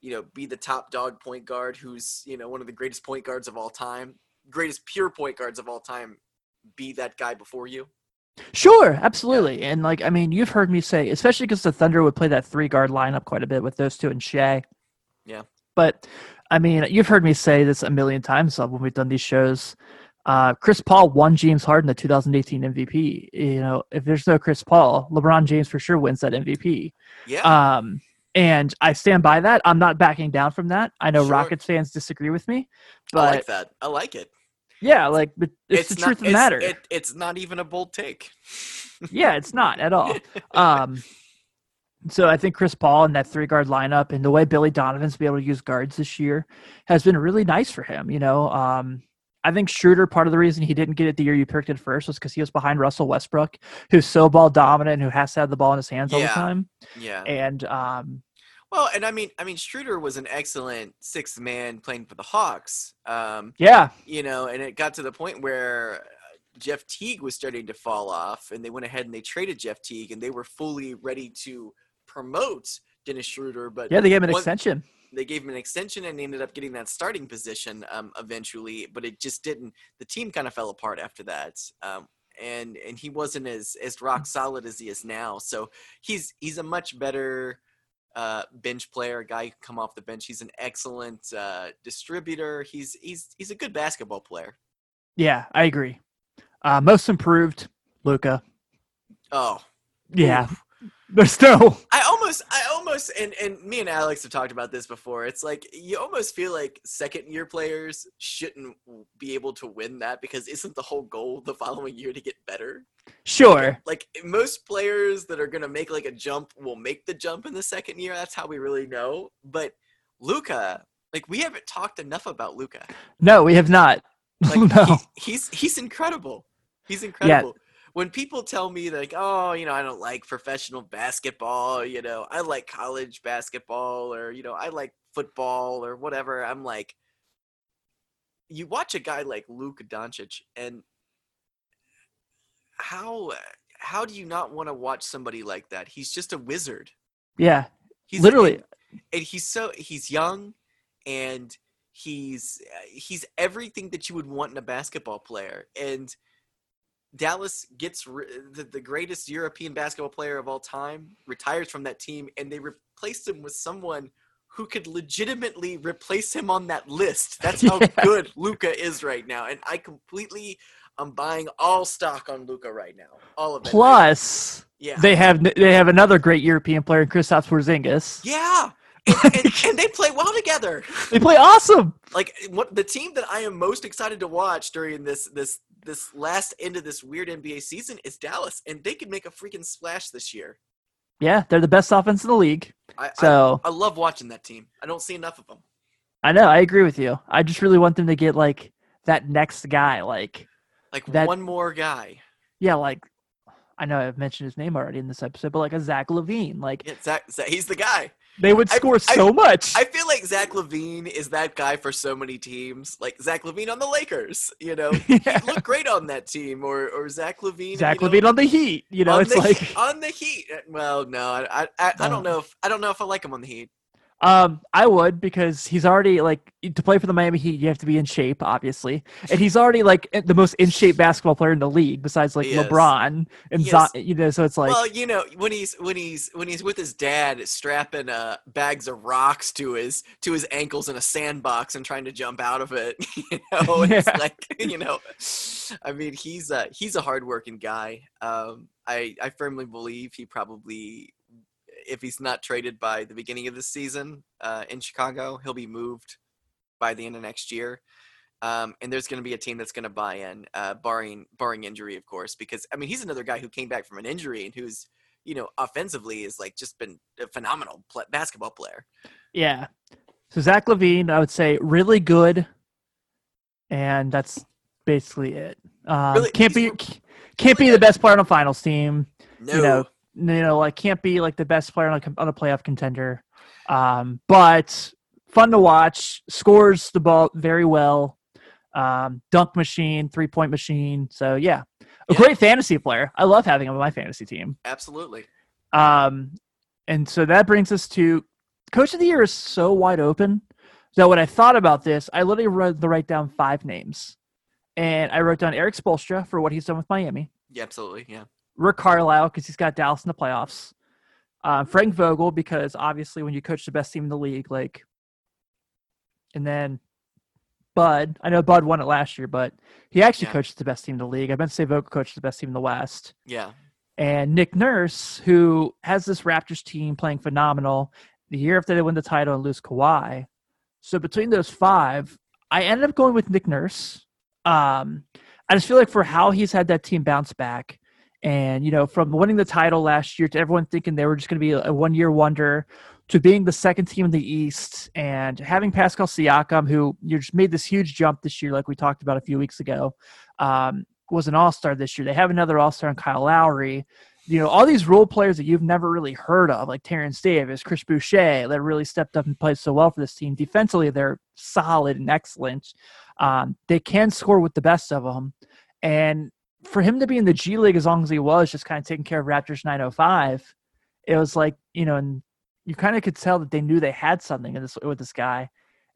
you know, be the top dog point guard who's you know one of the greatest point guards of all time, greatest pure point guards of all time, be that guy before you. Sure, absolutely. And like, I mean, you've heard me say, especially because the Thunder would play that three guard lineup quite a bit with those two and Shai. Yeah. But I mean, you've heard me say this a million times when we've done these shows. Uh, Chris Paul won James Harden the 2018 MVP. You know, if there's no Chris Paul, LeBron James for sure wins that MVP. Yeah. Um, and I stand by that. I'm not backing down from that. I know Sure. Rockets fans disagree with me, but I like that. I like it. Yeah, like but it's, the not, truth of the it's- matter. It, it's not even a bold take. yeah, it's not at all. Um, so I think Chris Paul and that three guard lineup and the way Billy Donovan's been able to use guards this year has been really nice for him. You know, um, I think Schroeder, part of the reason he didn't get it the year you picked it first was because he was behind Russell Westbrook, who's so ball dominant and who has to have the ball in his hands all the time. Yeah. And um, Well, and I mean, I mean, Schroeder was an excellent sixth man playing for the Hawks. Um, yeah, you know, and it got to the point where uh, Jeff Teague was starting to fall off, and they went ahead and they traded Jeff Teague, and they were fully ready to promote Dennis Schroeder. But yeah, they gave him an One- extension. they gave him an extension and he ended up getting that starting position um, eventually, but it just didn't. The team kind of fell apart after that. Um, and and he wasn't as as rock solid as he is now. So he's he's a much better uh, bench player, a guy who can come off the bench. He's an excellent uh, distributor. He's he's he's a good basketball player. Yeah, I agree. Uh, most improved, Luka. Oh, Yeah, there's no. I almost, I almost, and and me and Alex have talked about this before. It's like you almost feel like second year players shouldn't be able to win that because isn't the whole goal the following year to get better? Sure. Like most players that are gonna make like a jump will make the jump in the second year. That's how we really know. But Luka, like we haven't talked enough about Luka. No, we have not. Like no. he- he's he's incredible. He's incredible. When people tell me like, oh, you know, I don't like professional basketball, you know, I like college basketball or you know, I like football or whatever, I'm like you watch a guy like Luka Doncic and how how do you not want to watch somebody like that? He's just a wizard. Yeah, He's literally. and he's so he's young and he's he's everything that you would want in a basketball player and Dallas gets ri- the, the greatest European basketball player of all time retires from that team and they replaced him with someone who could legitimately replace him on that list. That's how Yeah. good Luka is right now and I completely I'm buying all stock on Luka right now. All of it. Plus, yeah. they have they have another great European player, Kristaps Porzingis. yeah. And, and, and they play well together. They play awesome. like what the team that I am most excited to watch during this this this last end of this weird NBA season is Dallas, and they could make a freaking splash this year. Yeah, they're the best offense in the league. I So I, I love watching that team. I don't see enough of them. I know I agree with you. I just really want them to get like that next guy. Like, Like That- one more guy. yeah, like I know I've mentioned his name already in this episode, but like a Zach LaVine. Like Yeah, Zach, Zach, he's the guy. They would score I- so much. I feel like Zach LaVine is that guy for so many teams. Like Zach LaVine on the Lakers, you know, Yeah. he'd look great on that team, or or Zach LaVine. Zach you know, LaVine on the Heat. You know, it's the, like on the Heat. Well, no, I I, I, I don't know if I don't know if I like him on the Heat. Um, I would because he's already like to play for the Miami Heat, you have to be in shape, obviously, and he's already like the most in shape basketball player in the league, besides like. LeBron and Zion. You know, so it's like well, you know, when he's when he's when he's with his dad, strapping uh, bags of rocks to his to his ankles in a sandbox and trying to jump out of it. You know, it's like you know, I mean, he's a he's a hardworking guy. Um, I I firmly believe he probably, if he's not traded by the beginning of the season uh, in Chicago, he'll be moved by the end of next year. Um, and there's going to be a team that's going to buy in, uh, barring barring injury, of course, because I mean he's another guy who came back from an injury and who's you know offensively is like just been a phenomenal basketball player. yeah. So Zach LaVine, I would say, really good, and that's basically it. Um, Really- can't be can't be the best player on a finals team. No, You know, you know, like can't be like the best player on a, on a playoff contender. Um, but fun to watch. Scores the ball very well. Um, dunk machine, three point machine. So yeah, a Yeah. great fantasy player. I love having him on my fantasy team. absolutely. Um, and so that brings us to coach of the year is so wide open that when I thought about this, I literally wrote the write down five names, and I wrote down Erik Spoelstra for what he's done with Miami. Yeah, absolutely. Yeah, Rick Carlisle because he's got Dallas in the playoffs. Uh, Frank Vogel because obviously when you coach the best team in the league, like, and then Bud. I know Bud won it last year, but he actually Yeah. coached the best team in the league. I meant to say Vogel coached the best team in the West. yeah, And Nick Nurse, who has this Raptors team playing phenomenal the year after they win the title and lose Kawhi. So between those five, I ended up going with Nick Nurse. Um, I just feel like for how he's had that team bounce back, and you know, from winning the title last year to everyone thinking they were just going to be a one year wonder, to being the second team in the East, and having Pascal Siakam, who you just made this huge jump this year, like we talked about a few weeks ago, um, was an All Star this year. They have another All Star in Kyle Lowry. You know, all these role players that you've never really heard of, like Terence Davis, Chris Boucher, that really stepped up and played so well for this team. Defensively, they're solid and excellent. Um, they can score with the best of them. And for him to be in the G League as long as he was, just kind of taking care of Raptors 905, it was like, you know, and you kind of could tell that they knew they had something in this with this guy.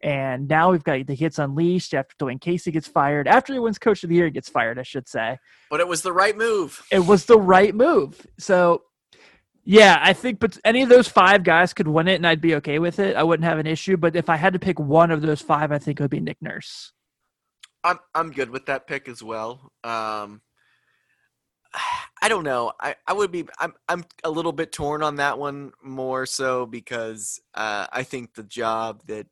And now we've got the hits unleashed after Dwane Casey gets fired. After he wins Coach of the Year, he gets fired, I should say. But it was the right move. It was the right move. So, yeah, I think, but any of those five guys could win it, and I'd be okay with it. I wouldn't have an issue. But if I had to pick one of those five, I think it would be Nick Nurse. I'm I'm good with that pick as well. Um, I don't know. I, I would be. I'm I'm a little bit torn on that one more so because uh, I think the job that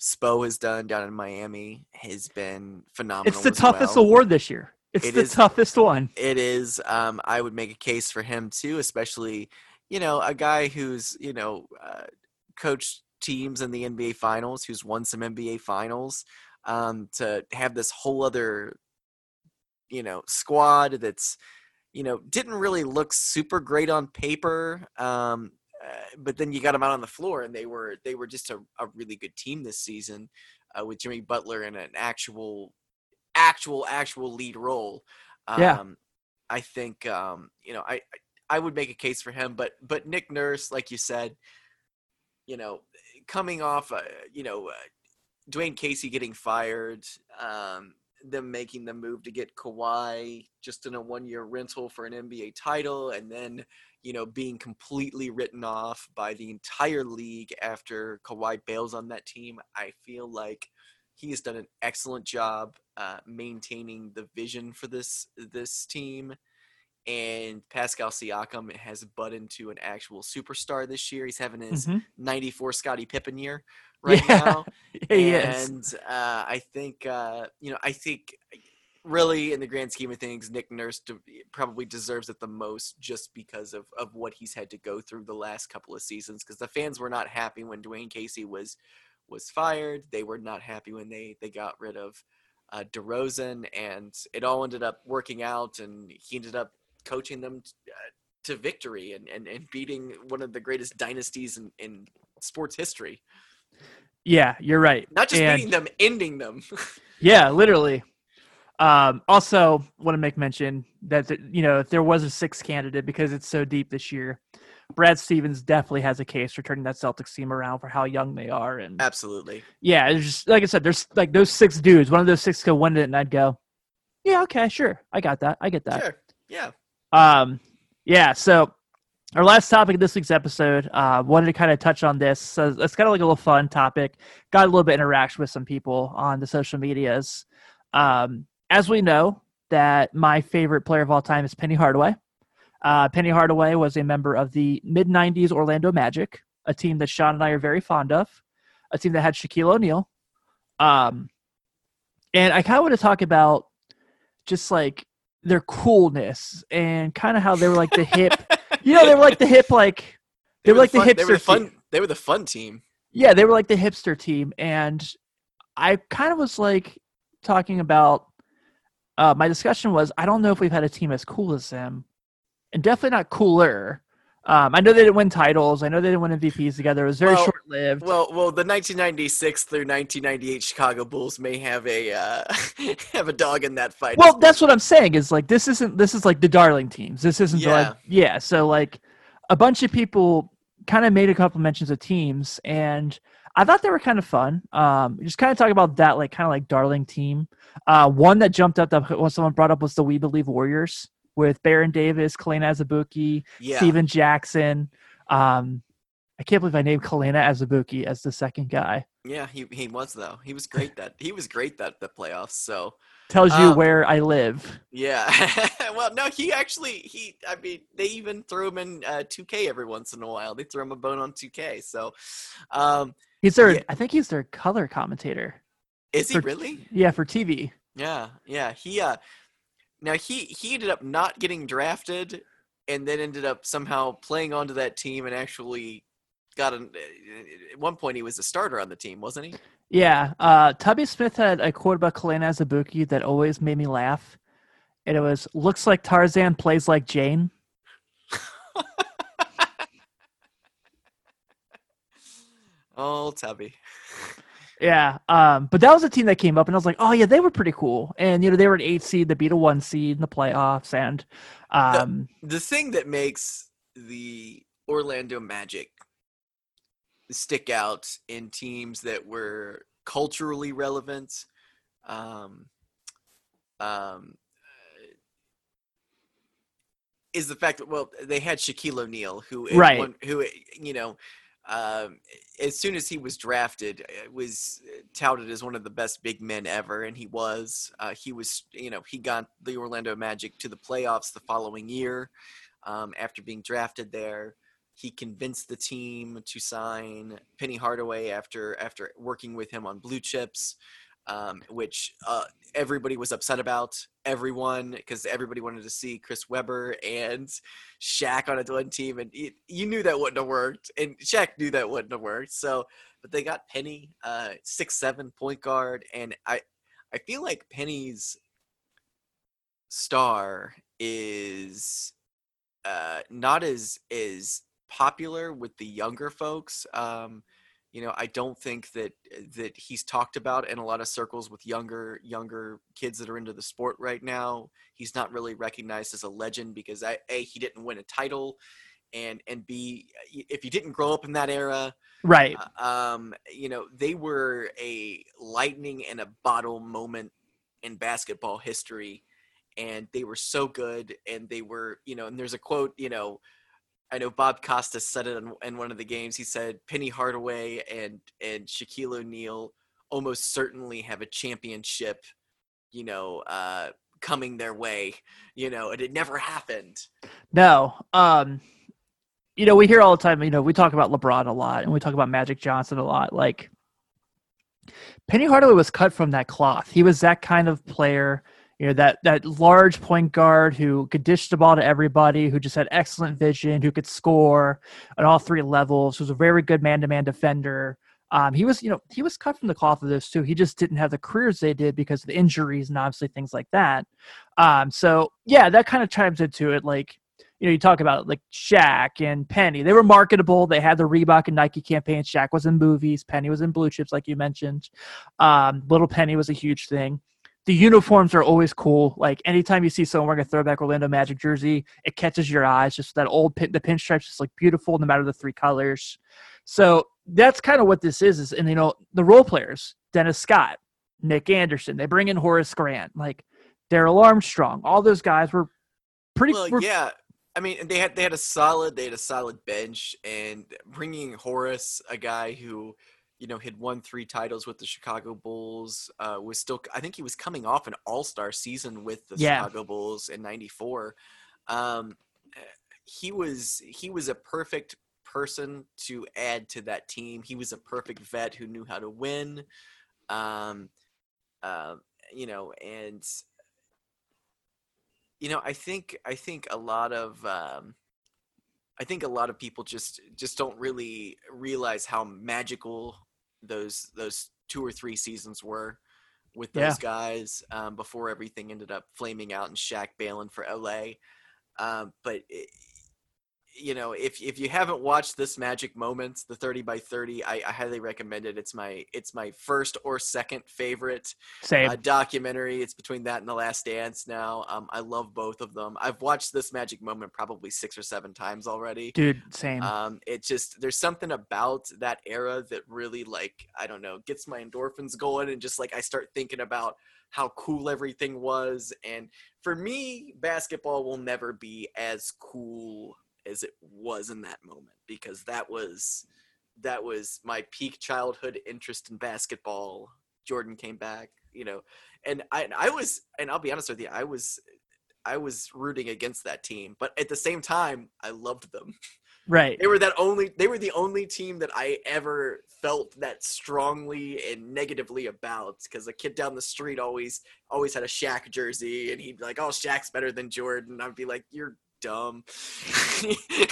Spo has done down in Miami has been phenomenal. It's the toughest well. award this year. It's It the is- toughest one. It is. Um, I would make a case for him too, especially you know a guy who's you know uh, coached teams in the NBA Finals, who's won some NBA Finals. Um, to have this whole other you know squad that's you know didn't really look super great on paper. Um, uh, but then you got them out on the floor, and they were they were just a, a really good team this season uh, with Jimmy Butler in an actual actual actual lead role. Um, Yeah. I think um, you know I I would make a case for him, but but Nick Nurse, like you said, you know, coming off, uh, you know, uh, Dwane Casey getting fired, um, them making the move to get Kawhi just in a one-year rental for an NBA title, and then you know being completely written off by the entire league after Kawhi bails on that team. I feel like he has done an excellent job uh, maintaining the vision for this this team. And Pascal Siakam has butt into an actual superstar this year. He's having his Mhm. 94 Scottie Pippen year right Yeah, now and uh, I think uh, you know, I think really in the grand scheme of things, Nick Nurse de- probably deserves it the most just because of of what he's had to go through the last couple of seasons. Because the fans were not happy when Dwane Casey was was fired. They were not happy when they they got rid of uh, DeRozan, and it all ended up working out, and he ended up coaching them t- uh, to victory and, and and beating one of the greatest dynasties in, in sports history. Yeah, you're right. Not just And- beating them, ending them. Yeah, literally. Um, also, want to make mention that th- you know if there was a sixth candidate because it's so deep this year, Brad Stevens definitely has a case for turning that Celtics team around for how young they are, and Absolutely. yeah, it's just like I said, there's like those six dudes. One of those six could win it, and I'd go, yeah, okay, sure, I got that, I get that. Sure. Yeah. Um, yeah. So our last topic of this week's episode, uh, wanted to kind of touch on this. So it's kind of like a little fun topic. Got a little bit interaction with some people on the social medias. Um, as we know, that my favorite player of all time is Penny Hardaway. Uh, Penny Hardaway was a member of the mid '90s Orlando Magic, a team that Sean and I are very fond of, a team that had Shaquille O'Neal. Um, and I kind of want to talk about just like their coolness and kind of how they were like the hip. you know, they were like the hip, like they, were like the, fun, hipster. They were the fun. team. They were the fun team. Yeah, they were like the hipster team, and I kind of was like talking about. Uh, my discussion was I don't know if we've had a team as cool as them, and definitely not cooler. Um, I know they didn't win titles. I know they didn't win MVPs together. It was very Well- short lived. Well, well, the 1996 through 1998 Chicago Bulls may have a uh, have a dog in that fight. Well, that's what I'm saying is like this isn't this is like the darling teams. This isn't the, like yeah. So like a bunch of people kind of made a couple mentions of teams, and I thought they were kind of fun. Um, just kind of talk about that like kind of like darling team. Uh, one that jumped up that someone brought up was the We Believe Warriors with Baron Davis, Kelenna Azubuike, yeah. Stephen Jackson. Um, I can't believe I named Kelenna Azubuike as the second guy. Yeah, he he was though. He was great that he was great that the playoffs. So Tells you Um, where I live. yeah. well, no, he actually he. I mean, they even threw him in uh, 2K every once in a while. They threw him a bone on 2K. So, um, He's their, Yeah. I think he's their color commentator. is he For- really? Yeah, for TV. Yeah, yeah. He uh now he he ended up not getting drafted and then ended up somehow playing onto that team and actually got an at one point he was a starter on the team, wasn't he? Yeah, uh, Tubby Smith had a quote about Kelenna Azubuike that always made me laugh, and it was "Looks like Tarzan, plays like Jane." Oh, Tubby. Yeah, um, but that was a team that came up, and I was like, "Oh yeah, they were pretty cool." And you know, they were an eight seed, they beat a one seed in the playoffs, and um, The thing that makes the Orlando Magic stick out in teams that were culturally relevant. Um, um, is the fact that well they had Shaquille O'Neal who Right. one- who you know um, as soon as he was drafted uh, was touted as one of the best big men ever and he was uh, he was you know he got the Orlando Magic to the playoffs the following year um, after being drafted there. He convinced the team to sign Penny Hardaway after after working with him on blue chips um, which uh, everybody was upset about. Everyone, because everybody wanted to see Chris Webber and Shaq on a one team, and you, knew that wouldn't have worked, and Shaq knew that wouldn't have worked. So, but they got Penny, uh, six seven point guard, and I, I feel like Penny's star is uh, not as as popular with the younger folks. Um, you know i don't think that that he's talked about in a lot of circles with younger younger kids that are into the sport right now he's not really recognized as a legend because I, a he didn't win a title and and b if you didn't grow up in that era Right. uh, um you know they were a lightning in a bottle moment in basketball history and they were so good and they were you know and there's a quote you know I know Bob Costas said it in, in one of the games. He said Penny Hardaway and and Shaquille O'Neal almost certainly have a championship, you know, uh, coming their way. You know, and it never happened. No. Um you know, we hear all the time, you know, we talk about LeBron a lot and we talk about Magic Johnson a lot. Like Penny Hardaway was cut from that cloth. He was that kind of player, you know, that that large point guard who could dish the ball to everybody, who just had excellent vision, who could score at all three levels, who was a very good man-to-man defender. Um, he was, you know, he was cut from the cloth of this too. He just didn't have the careers they did because of the injuries and obviously things like that. Um, so yeah, that kind of chimes into it. Like, you know, you talk about like Shaq and Penny. They were marketable. They had the Reebok and Nike campaigns. Shaq was in movies. Penny was in blue chips, like you mentioned. Um, Little Penny was a huge thing. The uniforms are always cool. Like anytime you see someone wearing a throwback Orlando Magic jersey, it catches your eyes. Just that old pin, the pinstripes just like beautiful, no matter the three colors. So that's kind of what this is. Is and you know the role players, Dennis Scott, Nick Anderson. They bring in Horace Grant, like Darrell Armstrong. All those guys were pretty. Well, were, yeah. I mean, they had they had a solid they had a solid bench, and bringing Horace, a guy who, you know, had won three titles with the Chicago Bulls, uh, was still. I think he was coming off an All Star season with the Yeah. Chicago Bulls in '94. Um, he was he was a perfect person to add to that team. He was a perfect vet who knew how to win. Um, uh, you know, and you know, I think I think a lot of um, I think a lot of people just just don't really realize how magical those those two or three seasons were with those Yeah. guys um, before everything ended up flaming out and Shaq bailing for LA. Um, but it, you know, if if you haven't watched this Magic Moments, the thirty by thirty, I, I highly recommend it. It's my it's my first or second favorite uh, documentary. It's between that and The Last Dance now. Um, I love both of them. I've watched this magic moment probably six or seven times already. Dude, same. Um, it just there's something about that era that really like I don't know gets my endorphins going and just like I start thinking about how cool everything was. And for me, basketball will never be as cool as it was in that moment because that was that was my peak childhood interest in basketball. Jordan came back, you know, and I I was and I'll be honest with you, I was I was rooting against that team, but at the same time, I loved them. right. They were that only they were the only team that I ever felt that strongly and negatively about because a kid down the street always always had a Shaq jersey and he'd be like, "Oh, Shaq's better than Jordan." I'd be like, "You're dumb."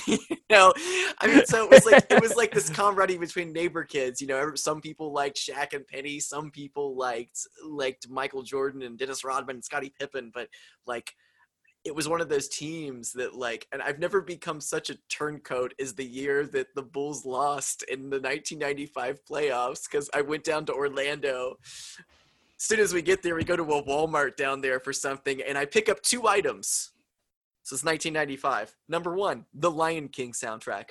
you know, I mean, so it was like it was like this camaraderie between neighbor kids. You know, some people liked Shaq and Penny, some people liked liked Michael Jordan and Dennis Rodman and Scottie Pippen, but like it was one of those teams that like and I've never become such a turncoat as the year that the Bulls lost in the 1995 playoffs cuz I went down to Orlando. As soon as we get there we go to a Walmart down there for something and I pick up two items. So it's 1995. Number 1, the Lion King soundtrack.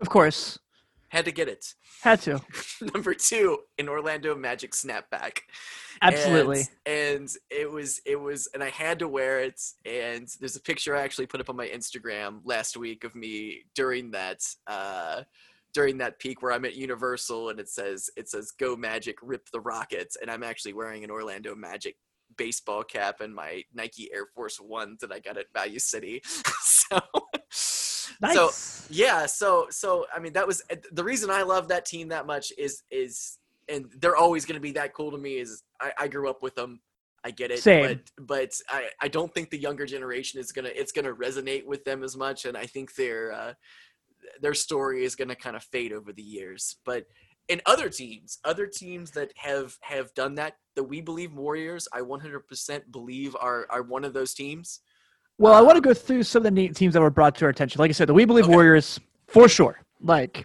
Of course. Had to get it. Had to. Number two, an Orlando Magic snapback. Absolutely. And, and it was it was and I had to wear it. And there's a picture I actually put up on my Instagram last week of me during that uh during that peak where I'm at Universal and it says it says Go Magic, rip the Rockets, and I'm actually wearing an Orlando Magic baseball cap and my Nike Air Force Ones that I got at Value City. so Nice. so yeah, so so I mean that was the reason I love that team that much is is and they're always going to be that cool to me is I, I grew up with them. I get it, Same. but but I, I don't think the younger generation is gonna it's gonna resonate with them as much, and I think their uh, their story is gonna kind of fade over the years. But in other teams, other teams that have have done that, the We Believe Warriors, I 100% believe are are one of those teams. Well, I um, want to go through some of the neat teams that were brought to our attention. Like I said, the We Believe Okay. Warriors, for sure. Like,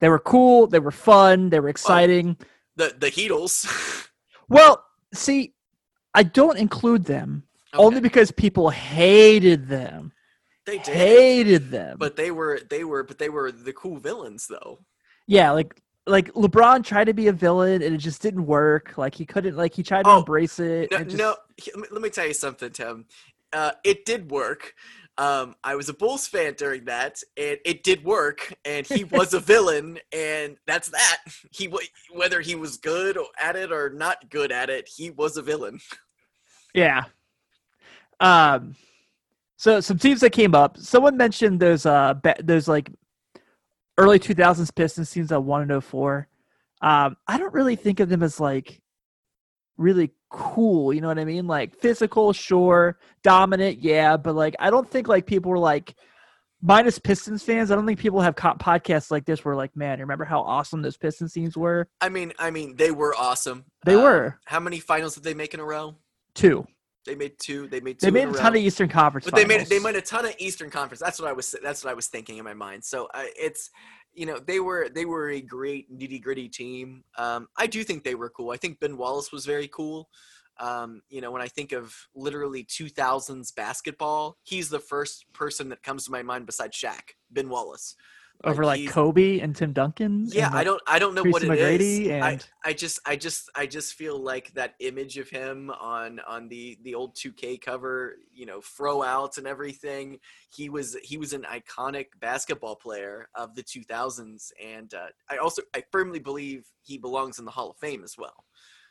they were cool, they were fun, they were exciting. The the Heatles. Well, see, I don't include them only because people hated them. they did. Hated them. but they were they were but they were the cool villains though yeah, like like LeBron tried to be a villain and it just didn't work. Like he couldn't like he tried to Oh, embrace it. no, just- no let me- tell you something tim uh, it did work um, i was a bulls fan during that and it did work and he was a villain and that's that he whether he was good at it or not good at it he was a villain Yeah. Um so some teams that came up. Someone mentioned those uh those like early 2000s Pistons teams that 1 and 04. Um I don't really think of them as like really cool, you know what I mean? Like physical, sure, dominant, yeah, but like I don't think like people were like minus Pistons fans, I don't think people have co- podcasts like this where like, man, remember how awesome those Pistons teams were? i mean i mean they were awesome They Um, were. how many finals did they make in a row Two. They made two they made two They made a a ton row. of Eastern Conference but they made they made a ton of Eastern Conference. That's what I was that's what I was thinking in my mind. So uh, it's you know they were they were a great nitty gritty team. Um, I do think they were cool. I think Ben Wallace was very cool. Um, you know, when I think of literally 2000s basketball, he's the first person that comes to my mind besides Shaq, Ben Wallace. Over like he's- Kobe and Tim Duncan. yeah, and, I don't I don't know what Tracy it is. McGrady I, and- I just I just I just feel like that image of him on on the the old 2K cover, you know, throw outs and everything. He was he was an iconic basketball player of the 2000s and uh, I also I firmly believe he belongs in the Hall of Fame as well.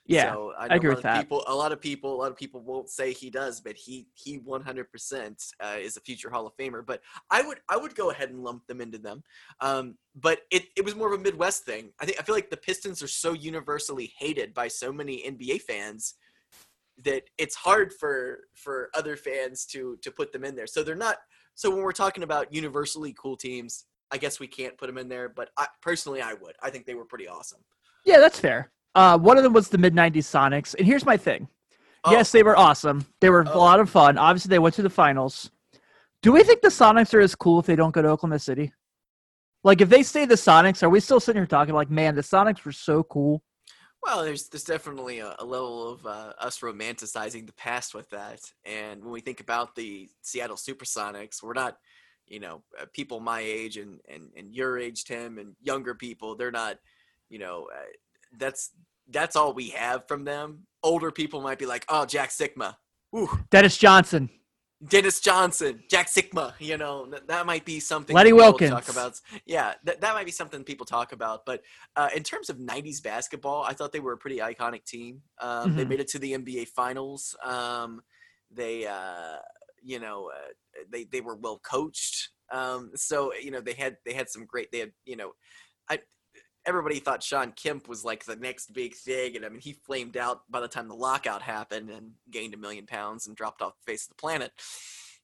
Yeah, so I, I agree a lot with of that. People, a lot of people, a lot of people won't say he does, but he he 100% uh, is a future Hall of Famer. But I would I would go ahead and lump them into them. Um, but it, it was more of a Midwest thing. I think I feel like the Pistons are so universally hated by so many NBA fans that it's hard for for other fans to to put them in there. So they're not. So when we're talking about universally cool teams, I guess we can't put them in there. But I, personally, I would. I think they were pretty awesome. yeah, that's fair. Uh, one of them was the mid '90s Sonics, and here's my thing. Oh. Yes, they were awesome. They were a Oh. lot of fun. Obviously, they went to the finals. Do we think the Sonics are as cool if they don't go to Oklahoma City? Like, if they stay the Sonics, are we still sitting here talking like, man, the Sonics were so cool? Well, there's there's definitely a, a level of uh, us romanticizing the past with that, and when we think about the Seattle SuperSonics, we're not, you know, uh, people my age and and and your age, Tim, and younger people. They're not, you know, uh, that's that's all we have from them. Older people might be like, oh, Jack Sikma, ooh, Dennis Johnson. Dennis Johnson, Jack Sikma, you know, that, that might be something people Wilkins. talk about. Yeah, that, that might be something people talk about. But uh, in terms of 90s basketball, I thought they were a pretty iconic team. Um, They Mhm. made it to the NBA Finals. Um, they, uh, you know, uh, they, they were well coached. Um, so, you know, they had, they had some great, they had, you know, I, everybody thought Shawn Kemp was like the next big thing. And I mean, he flamed out by the time the lockout happened and gained a million pounds and dropped off the face of the planet.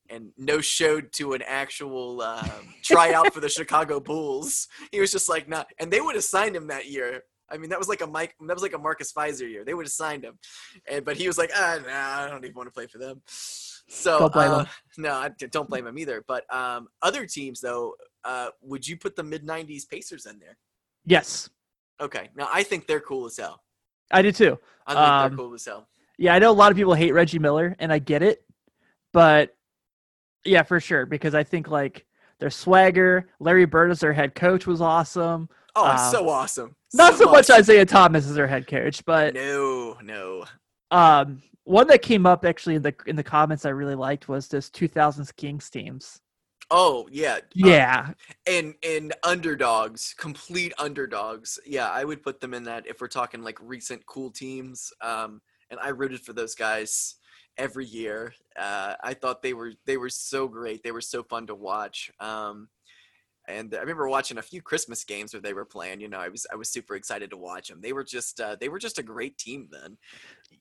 And no showed to an actual um, tryout for the Chicago Bulls. He was just like, nah. And they would have signed him that year. I mean, that was like a Mike. That was like a Marcus Fizer year. They would have signed him, and but he was like, ah, nah, I don't even want to play for them. So Don't blame uh, no, I don't blame him either. But um, other teams, though, uh, would you put the mid '90s Pacers in there? Yes, Okay, now I think they're cool as hell. I do too. I think Um, they're cool as hell. Yeah, I know a lot of people hate Reggie Miller, and I get it, but yeah, for sure, because I think like their swagger, Larry Bird as their head coach was awesome. Oh, Um, so awesome. Not so much. Isiah Thomas as their head coach, but No, no. um, one that came up actually in the in the comments I really liked was this 2000s Kings teams. Oh yeah. uh, Yeah, and and underdogs, complete underdogs. Yeah, I would put them in that if we're talking like recent cool teams. Um, and I rooted for those guys every year. Uh, I thought they were they were so great. They were so fun to watch. Um, and I remember watching a few Christmas games where they were playing. You know, I was I was super excited to watch them. They were just uh, they were just a great team then.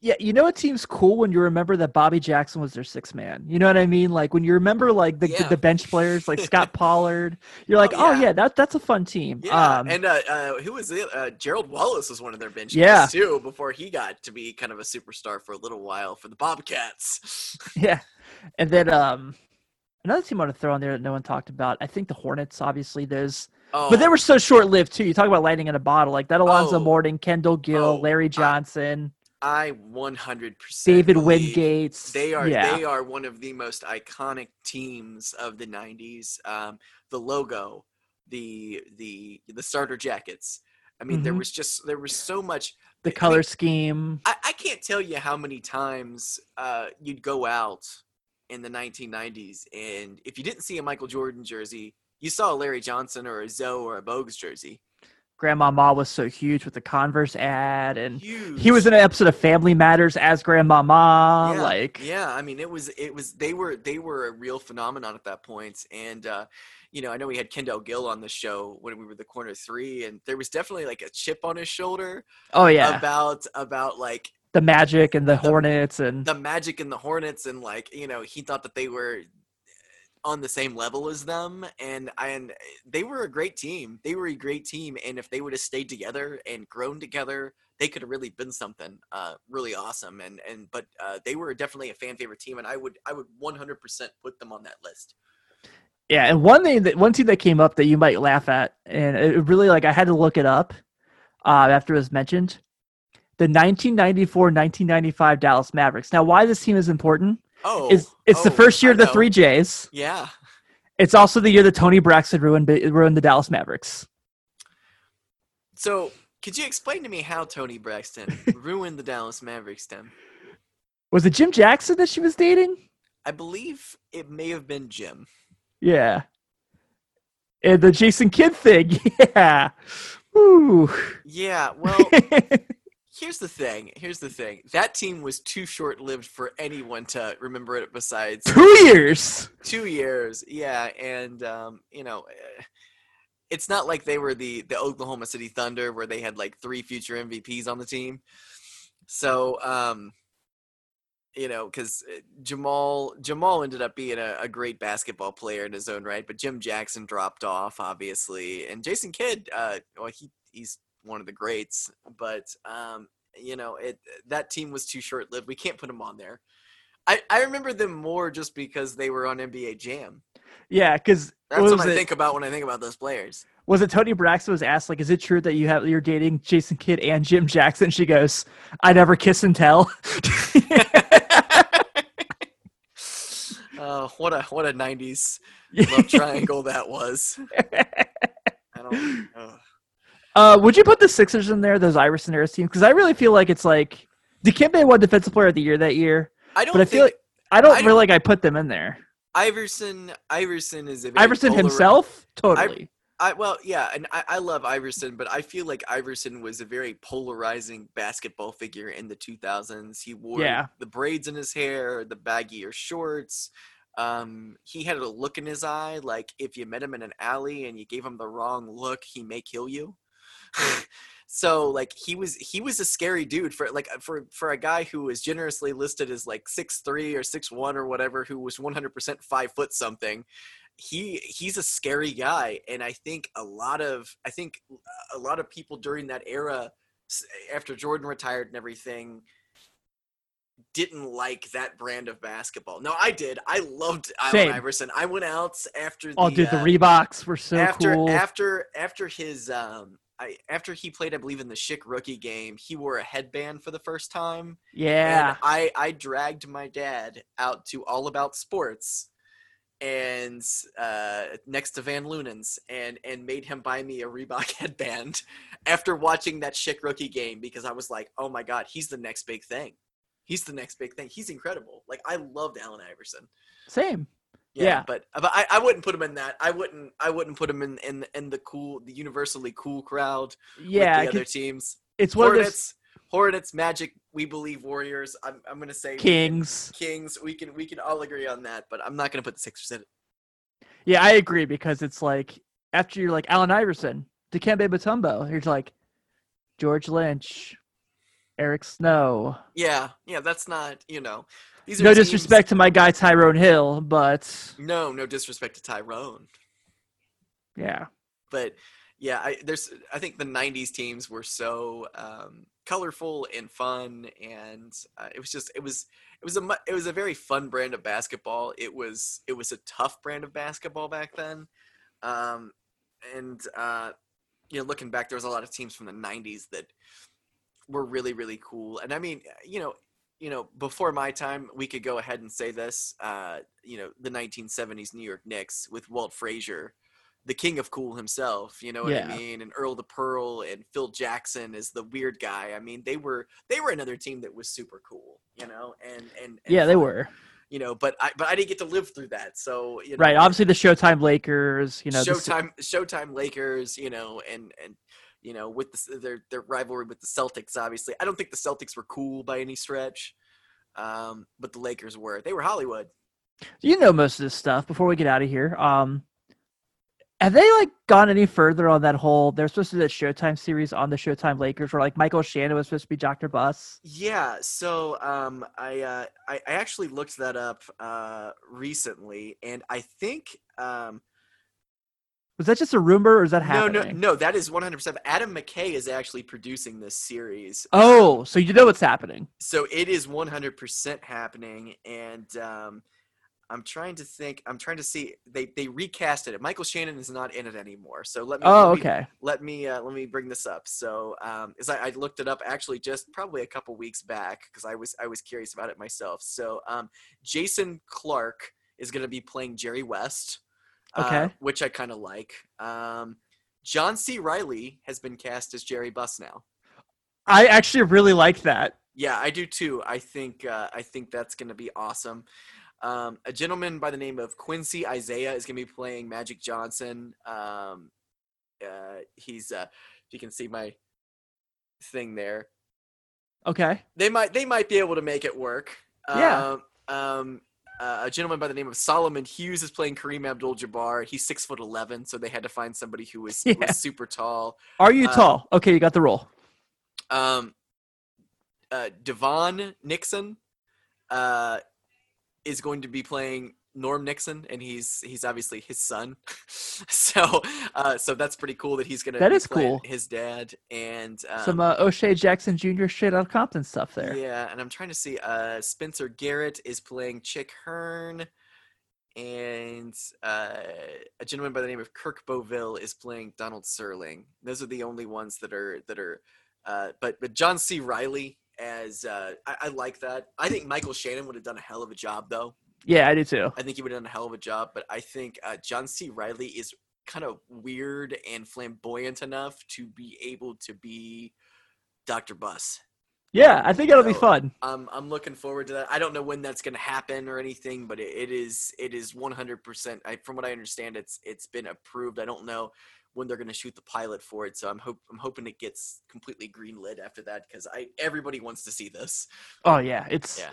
yeah. You know, a team's cool when you remember that Bobby Jackson was their sixth man. You know what I mean? Like when you remember like the Yeah. the bench players like Scott Pollard. You're like, Oh, oh yeah. yeah, that that's a fun team. Yeah, Um, and uh, uh, who was it? Uh, Gerald Wallace was one of their bench Yeah. guys too before he got to be kind of a superstar for a little while for the Bobcats. Yeah. And then um another team I want to throw on there that no one talked about. I think the Hornets, obviously, there's Oh, but they were so short lived too. You talk about lightning in a bottle, like that Alonzo Oh. Mourning, Kendall Gill, Oh, Larry Johnson, I 100% David believe Wingates. They are yeah. they are one of the most iconic teams of the 90s. Um, the logo, the the the starter jackets. I mean, there Mhm. was just there was so much the I mean, color scheme. I, I can't tell you how many times uh, you'd go out in the 1990s, and if you didn't see a Michael Jordan jersey, you saw a Larry Johnson or a Zo or a Bogues jersey. Grandmama was so huge with the Converse ad, and Huge. he was in an episode of Family Matters as Grandmama. yeah, Like, yeah, I mean, it was it was they were they were a real phenomenon at that point. and uh, you know, I know we had Kendall Gill on the show when we were the corner three, and there was definitely like a chip on his shoulder oh yeah, about about like the Magic and the Hornets, and the Magic and the Hornets, and like you know, he thought that they were on the same level as them, and and they were a great team. They were a great team, and if they would have stayed together and grown together, they could have really been something uh, really awesome. And and but uh, they were definitely a fan favorite team, and I would I would 100% put them on that list. Yeah, and one thing that one team that came up that you might laugh at, and it really like I had to look it up uh, after it was mentioned. The 1994-1995 Dallas Mavericks. Now, why this team is important Oh, is it's the oh, first year of the three J's. Yeah. It's also the year that Toni Braxton ruined ruined the Dallas Mavericks. So could you explain to me how Toni Braxton ruined the Dallas Mavericks, Tim? Was it Jim Jackson that she was dating? I believe it may have been Jim. Yeah. And the Jason Kidd thing. Yeah. Ooh. Yeah, well, here's the thing. Here's the thing. That team was too short-lived for anyone to remember it besides Two years. two years. Yeah, and um, you know, eh, it's not like they were the the Oklahoma City Thunder where they had like three future MVPs on the team. So, um, you know, because Jamal Jamal ended up being a, a great basketball player in his own right, but Jim Jackson dropped off, obviously, and Jason Kidd, uh, well, he he's one of the greats, but um, you know, it that team was too short lived. We can't put him on there. I, I remember them more just because they were on NBA Jam. Yeah, because That's was what I it? think about when I think about those players. Was it Toni Braxton was asked like, "Is it true that you have you're dating Jason Kidd and Jim Jackson?" She goes, "I never kiss and tell." Oh, what a what a '90s love triangle that was. I don't. ugh. Uh, would you put the Sixers in there, those Iverson era teams? Because I really feel like it's like Dikembe won Defensive Player of the Year that year. I don't But I feel like I don't I feel don't- like I put them in there. Iverson. Iverson is a Iverson himself, totally. I well, yeah, and I, I love Iverson, but I feel like Iverson was a very polarizing basketball figure in the 2000s. He wore Yeah. the braids in his hair, the baggier shorts. Um, he had a look in his eye like if you met him in an alley and you gave him the wrong look, he may kill you. so like he was he was a scary dude for like for for a guy who was generously listed as like six three or six one or whatever, who was 100% five foot something he he's a scary guy and i think a lot of i think a lot of people during that era after jordan retired and everything didn't like that brand of basketball. No i did. I loved allen iverson. I went out after the oh, dude, the uh, Reeboks were so after cool. after after his um I, after he played, I believe in the Schick rookie game, he wore a headband for the first time. yeah, And I, I dragged my dad out to All About Sports and uh, next to Van Lunens and and made him buy me a Reebok headband after watching that Schick rookie game because I was like, oh my god, he's the next big thing. He's the next big thing. He's incredible. Like I loved Allen Iverson. Same. Yeah, Yeah. but but I, I wouldn't put him in that. I wouldn't I wouldn't put him in in in the cool the universally cool crowd Yeah, the other teams. it's one of those Hornets, Hornets, Magic, we believe Warriors. I'm I'm gonna say kings. Kings. We can we can all agree on that, but I'm not gonna put the Sixers in it. Yeah, I agree because it's like after you're like Allen Iverson, Dikembe Mutombo, you're like George Lynch, Eric Snow. Yeah, yeah, that's not you know. These No teams- disrespect to my guy Tyrone Hill, but No, no disrespect to Tyrone, yeah. but yeah, I there's I think the '90s teams were so um, colorful and fun, and uh, it was just it was it was a mu- it was a very fun brand of basketball. It was it was a tough brand of basketball back then, um, and uh, you know, looking back, there was a lot of teams from the '90s that were really really cool. And I mean, you know, you know, before my time, we could go ahead and say this. Uh, you know, the 1970s New York Knicks with Walt Frazier, the king of cool himself. You know what Yeah. I mean? And Earl the Pearl and Phil Jackson is the weird guy. I mean, they were they were another team that was super cool. You know, and and, and Yeah, they were. You know, but I but I didn't get to live through that. So you know, Right. Obviously the Showtime Lakers, you know, the Showtime Showtime Lakers, you know, and and you know with the, their their rivalry with the Celtics. Obviously, I don't think the Celtics were cool by any stretch, um, but the Lakers were. They were Hollywood. you know most of this stuff before we get out of here. Um have they like gone any further on that whole they're supposed to do that Showtime series on the Showtime Lakers where like Michael Shannon was supposed to be Dr. Buss? Yeah, so um, I, uh, I I actually looked that up uh, recently, and I think um, Was that just a rumor or is that happening? no, no, no, that is one hundred percent. Adam McKay is actually producing this series. Oh, so you know what's happening. so it is 100% happening and um, i'm trying to think i'm trying to see they they recasted it michael shannon is not in it anymore so let me Oh, let me- okay. let me uh, let me bring this up so um, as I, I looked it up actually just probably a couple weeks back because i was i was curious about it myself so um, jason clarke is going to be playing jerry west uh, Okay. which i kind of like um, john c reilly has been cast as jerry buss now I actually really like that. yeah, I do too. I think uh, I think that's going to be awesome. Um, a gentleman by the name of Quincy Isaiah is going to be playing Magic Johnson. Um, uh, he's uh, if you can see my thing there, Okay. they might they might be able to make it work. Yeah. Um, um, uh, a gentleman by the name of Solomon Hughes is playing Kareem Abdul-Jabbar. He's six foot eleven, so they had to find somebody who was, who Yeah. was super tall. Are you Uh, tall? Okay, you got the role. Um, uh, DeVaughn Nixon uh, is going to be playing Norm Nixon, and he's he's obviously his son. so uh, so that's pretty cool that he's gonna That is cool. his dad and um, Some uh, O'Shea Jackson Jr. shit out of Compton stuff there. yeah, and I'm trying to see. Uh, Spencer Garrett is playing Chick Hearn, and uh, a gentleman by the name of Kirk Boville is playing Donald Sterling. Those are the only ones that are that are. Uh, but but John C. Reilly as uh, I, I like that. I think Michael Shannon would have done a hell of a job though. Yeah, I do too. I think he would have done a hell of a job. But I think uh, John C. Reilly is kind of weird and flamboyant enough to be able to be Dr. Buss. Yeah, I think it'll be fun. I'm I'm looking forward to that. I don't know when that's going to happen or anything, but it, it is it is 100%. I, from what I understand, it's it's been approved. I don't know when they're going to shoot the pilot for it, so I'm hope I'm hoping it gets completely greenlit after that because I everybody wants to see this. Oh yeah, it's Yeah.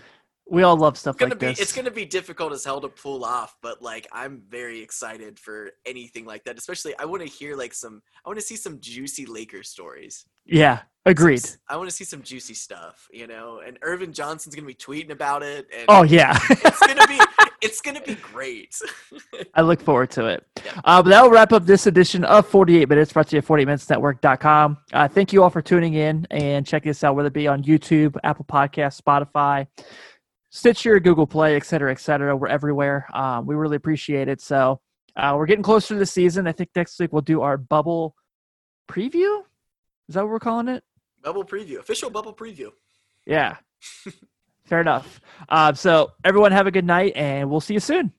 We all love stuff like be this. it's gonna be difficult as hell to pull off, but like I'm very excited for anything like that. Especially I want to hear like some I want to see some juicy Lakers stories. yeah, agreed. I want to see some juicy stuff, you know. And Earvin Johnson's gonna be tweeting about it, and Oh yeah, it's gonna be it's gonna be great. I look forward to it. Yeah. Uh, but that will wrap up this edition of 48 Minutes, brought to you at 48minutesnetwork.com. Uh, thank you all for tuning in and checking us out, whether it be on YouTube, Apple Podcasts, Spotify, Stitcher, Google Play, et cetera, et cetera. We're everywhere. Um, we really appreciate it. So uh, we're getting closer to the season. I think next week we'll do our bubble preview. Is that what we're calling it? bubble preview, official bubble preview. Yeah. Fair enough. Uh, so everyone have a good night and we'll see you soon.